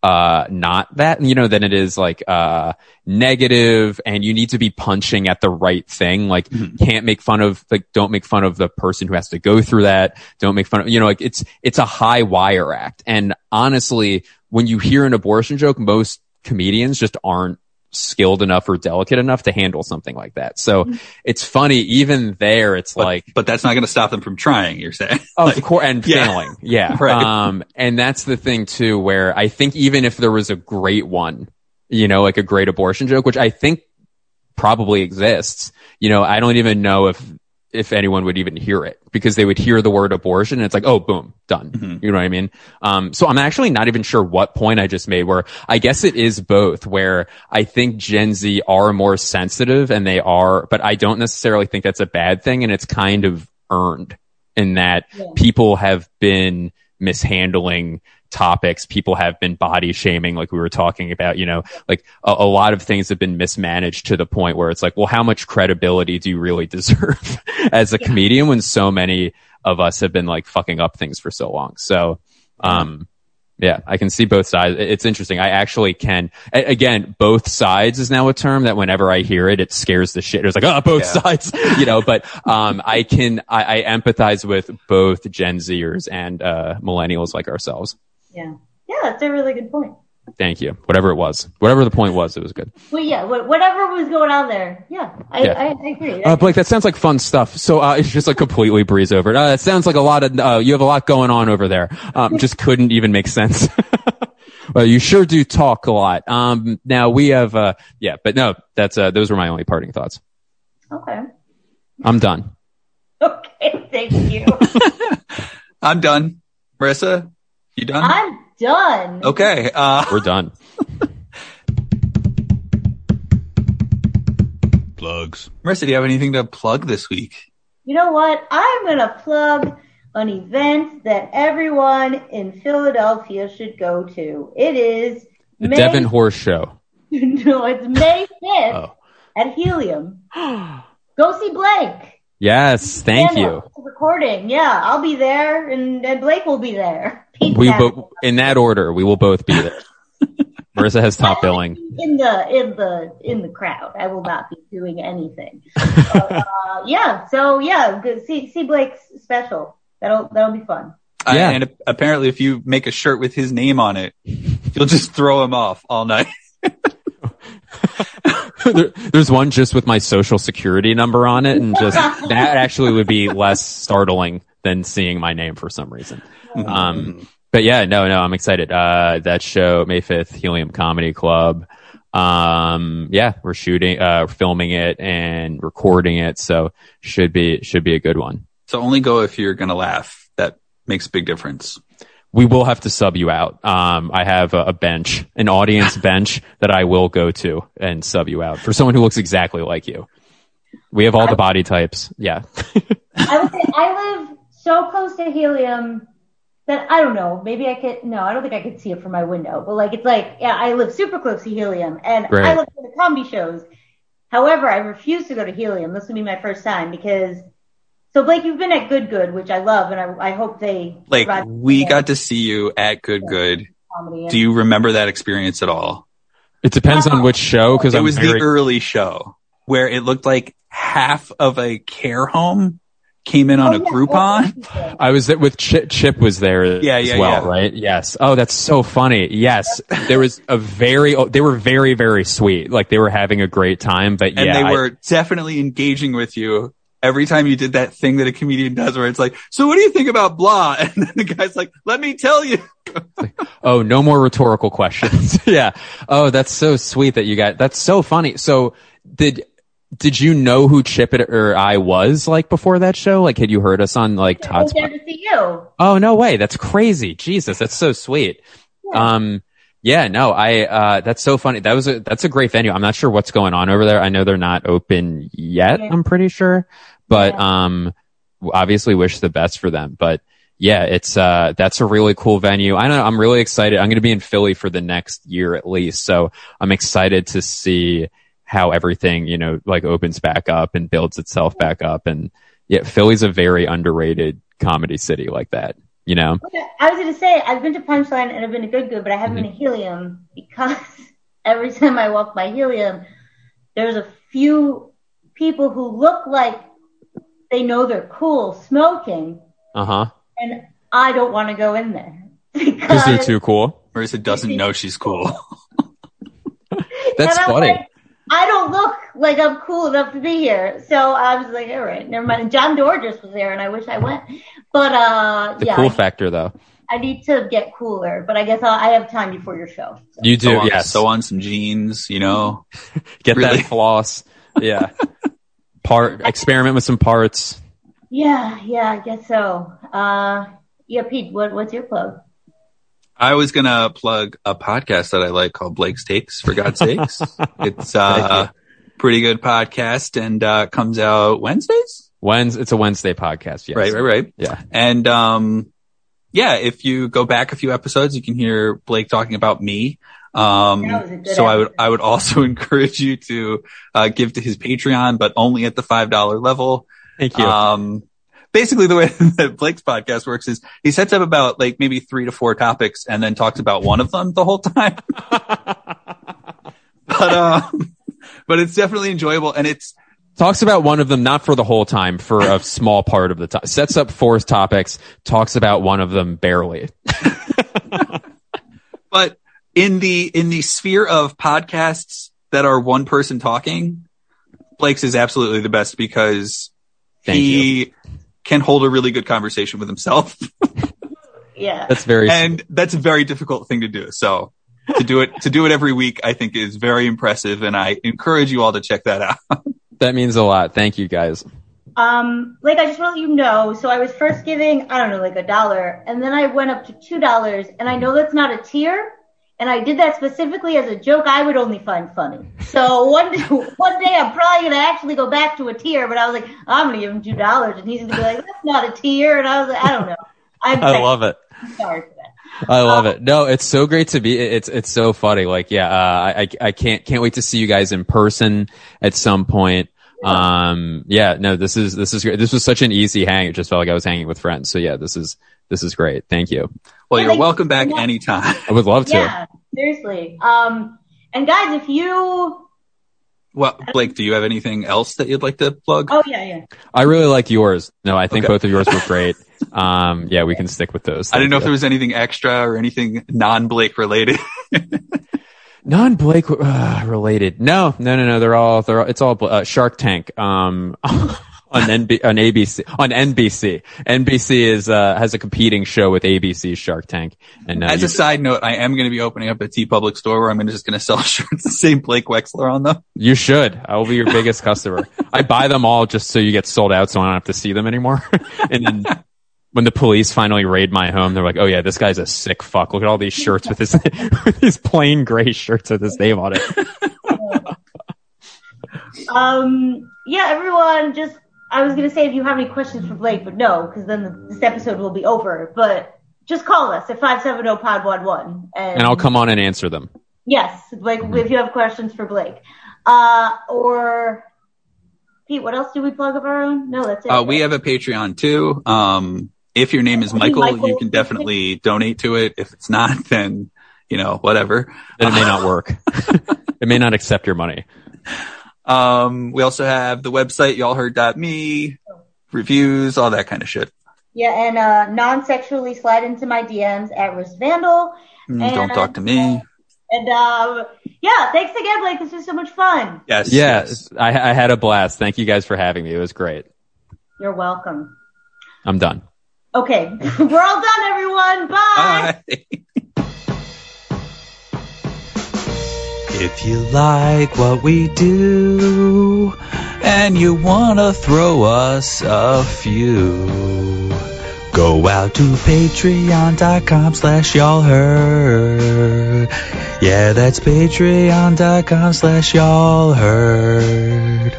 uh, not that, you know, than it is like, uh, negative and you need to be punching at the right thing. Like, Mhm. can't make fun of, like, don't make fun of the person who has to go through that. Don't make fun of, you know, like it's, it's a high wire act. And honestly, when you hear an abortion joke, most comedians just aren't skilled enough or delicate enough to handle something like that. So it's funny, even there, it's But, like, but that's not going to stop them from trying. You're saying, of Like, course, and yeah. failing. Yeah. Right. Um, and that's the thing too, where I think even if there was a great one, you know, like a great abortion joke, which I think probably exists, you know, I don't even know if, if anyone would even hear it because they would hear the word abortion and it's like, oh, boom, done. Mhm. You know what I mean? Um, so I'm actually not even sure what point I just made where I guess it is both where I think Gen Z are more sensitive and they are, but I don't necessarily think that's a bad thing and it's kind of earned in that Yeah. people have been mishandling topics. People have been body shaming, like we were talking about, you know, like a, a lot of things have been mismanaged to the point where it's like, well, how much credibility do you really deserve as a Yeah. comedian when so many of us have been like fucking up things for so long? So, um, yeah, I can see both sides. It's interesting. I actually can. a- Again, both sides is now a term that whenever I hear it, it scares the shit. It's like, oh, both Yeah. sides, you know. But um, I can. I, I empathize with both Gen Zers and uh, millennials like ourselves. Yeah. Yeah, that's a really good point. Thank you. Whatever it was, whatever the point was, it was good. Well, yeah, whatever was going on there. Yeah, I, Yeah. I, I agree. Uh, Blake, that sounds like fun stuff. So uh, it's just like completely breeze over it. Uh, it sounds like a lot of. Uh, you have a lot going on over there. Um, just couldn't even make sense. well, you sure do talk a lot. Um, now we have. Uh, yeah, but no, that's. Uh, those were my only parting thoughts. okay. I'm done. Okay, thank you. I'm done. Marissa, you done? I'm done. okay. Uh, We're done. plugs. Marissa, do you have anything to plug this week? You know what? I'm going to plug an event that everyone in Philadelphia should go to. It is The May, Devon Horse Show. no, it's May 5th Oh. at Helium. Go see Blake. yes, thank Stand you. Recording. Yeah, I'll be there and, and Blake will be there. Pete We Savage. bo- in that order, we will both be there. Marissa has top billing. in the in the in the crowd. I will not be doing anything. But, uh, yeah. So yeah, good. see see Blake's special. That'll that'll be fun. Uh, Yeah. and apparently, if you make a shirt with his name on it, you'll just throw him off all night. There- there's one just with my social security number on it, and just that actually would be less startling than seeing my name for some reason. Um, but yeah, no, no, I'm excited. Uh, that show, May 5th, Helium Comedy Club. Um, yeah, we're shooting, uh, filming it and recording it. So should be, should be a good one. So only go if you're gonna laugh. That makes a big difference. We will have to sub you out. Um, I have a, a bench, an audience bench that I will go to and sub you out for someone who looks exactly like you. We have all the body types. Yeah. I would say I live so close to helium that I don't know. Maybe I could. No, I don't think I could see it from my window. But like, it's like, yeah, I live super close to helium, and I Right. look for the comedy shows. However, I refuse to go to helium. This will be my first time because. So Blake, you've been at Good Good, which I love, and I, I hope they Like we more got to see you at Good Good. comedy. Do you remember that experience at all? It depends on which show because It I'm was very, the early show where it looked like half of a care home came in on Oh, a yeah, Groupon. I was with Chip. Chip was there Yeah, as yeah, well, yeah. right? Yes. Oh, that's so funny. Yes, there was a very. oh, They were very, very sweet. Like they were having a great time. But yeah. and yeah, they I- were definitely engaging with you every time you did that thing that a comedian does where it's like, so what do you think about blah? And then the guy's like, let me tell you. oh, no more rhetorical questions. yeah. Oh, that's so sweet that you got. That's so funny. So did. Did you know who Chip or I was like before that show? Like, had you heard us on like I was Todd's? there to see you. Oh no way! That's crazy. Jesus, that's so sweet. Um, yeah, no, I uh, that's so funny. That was a that's a great venue. I'm not sure what's going on over there. I know they're not open yet. Yeah. I'm pretty sure, but Yeah. um, obviously wish the best for them. But yeah, it's uh, that's a really cool venue. I know I'm really excited. I'm going to be in Philly for the next year at least, so I'm excited to see how everything you know like opens back up and builds itself back up. And yeah, Philly's a very underrated comedy city like that. You know. Okay, I was going to say, I've been to Punchline and I've been to Good Good, but I haven't been Mm-hmm. to Helium because every time I walk by Helium, there's a few people who look like they know they're cool smoking, Uh huh. and I don't want to go in there. Because they're too cool. Marissa doesn't know she's cool. That's funny. like, I don't look like I'm cool enough to be here. So I was like, all right, never mind. And John Dorges was there, and I wish I went. But uh, the yeah, cool I, factor, though. I need to get cooler. But I guess I'll, I have time before your show. So. You do, so on, yes. So on some jeans, you know. Get really. that floss. Yeah. Part experiment with some parts. Yeah, yeah, I guess so. Uh, yeah, Pete, what, what's your plug? I was gonna plug a podcast that I like called Blake's Takes. For God's sakes, it's uh, pretty good podcast and uh, comes out Wednesdays. Wednes it's a Wednesday podcast. Yes. Right, right, right. Yeah. And um, yeah, if you go back a few episodes, you can hear Blake talking about me. Um, That was a good so I would. I would also encourage you to uh, give to his Patreon, but only at the five dollar level. Thank you. Um, basically the way that Blake's podcast works is he sets up about like maybe three to four topics and then talks about one of them the whole time. but, um, but it's definitely enjoyable and it's, talks about one of them, not for the whole time, for a small part of the time. Sets up four topics, talks about one of them barely. but in the, in the sphere of podcasts that are one person talking, Blake's is absolutely the best because Thank he can hold a really good conversation with himself. Yeah. That's very and that's a very difficult thing to do. So to do it, to do it every week, I think is very impressive. And I encourage you all to check that out. that means a lot. Thank you guys. Um, like I just want to let you know. So I was first giving, I don't know, like a dollar, and then I went up to two dollars, and I know that's not a tier, and I did that specifically as a joke I would only find funny. So one day, one day I'm probably gonna actually go back to a tier, but I was like, I'm gonna give him two dollars, and he's gonna be like, that's not a tier, and I was like, I don't know. I'm I love it. sorry for that. I love it. No, it's so great to be. It's it's so funny. Like, yeah, uh, I I can't can't wait to see you guys in person at some point. Um, yeah, no, this is this is great. This was such an easy hang. It just felt like I was hanging with friends. So yeah, this is this is great. Thank you. Well, you're welcome back anytime. I would love to. Yeah, seriously. Um, and guys, if you, Well, Blake, do you have anything else that you'd like to plug? oh yeah, yeah. I really like yours. No, I think Okay. both of yours were great. Um, yeah, we can stick with those. I didn't know if there was anything extra or anything non-Blake related. Non Blake uh, related. No, no, no, no. They're all. They're. All, it's all uh, Shark Tank. Um, on NB, on ABC on NBC. NBC is uh, has a competing show with ABC's Shark Tank. And uh, As you- a side note, I am going to be opening up a TeePublic store where I'm just going to sell shirts that say Blake Wexler on them. you should. I will be your biggest customer. I buy them all just so you get sold out, so I don't have to see them anymore. and then. When the police finally raid my home, they're like, "Oh yeah, this guy's a sick fuck. Look at all these shirts with his with these plain gray shirts with his name on it." Um, yeah, everyone, just I was gonna say if you have any questions for Blake, but no, because then this episode will be over. But just call us at five seven zero pod one one, And I'll come on and answer them. Yes, like if you have questions for Blake, uh, or Pete, what else do we plug of our own? No, that's it. Uh, we have a Patreon too. Um, if your name is Michael, Michael. you can definitely donate to it. If it's not, then you know whatever. Then it may not work. it may not accept your money. Um, we also have the website y'all y'allheard.me, reviews, all that kind of shit. yeah, and uh, non-sexually slide into my DMs at Risk Vandal. Mm, And, Don't talk to me. And um, yeah, thanks again, Blake. This was so much fun. Yes. Yeah, yes. I, I had a blast. Thank you guys for having me. It was great. You're welcome. I'm done. Okay, we're all done, everyone. Bye. Bye. If you like what we do and you wanna throw us a few, go out to patreon.com slash y'all heard. Yeah, that's patreon.com slash y'all heard.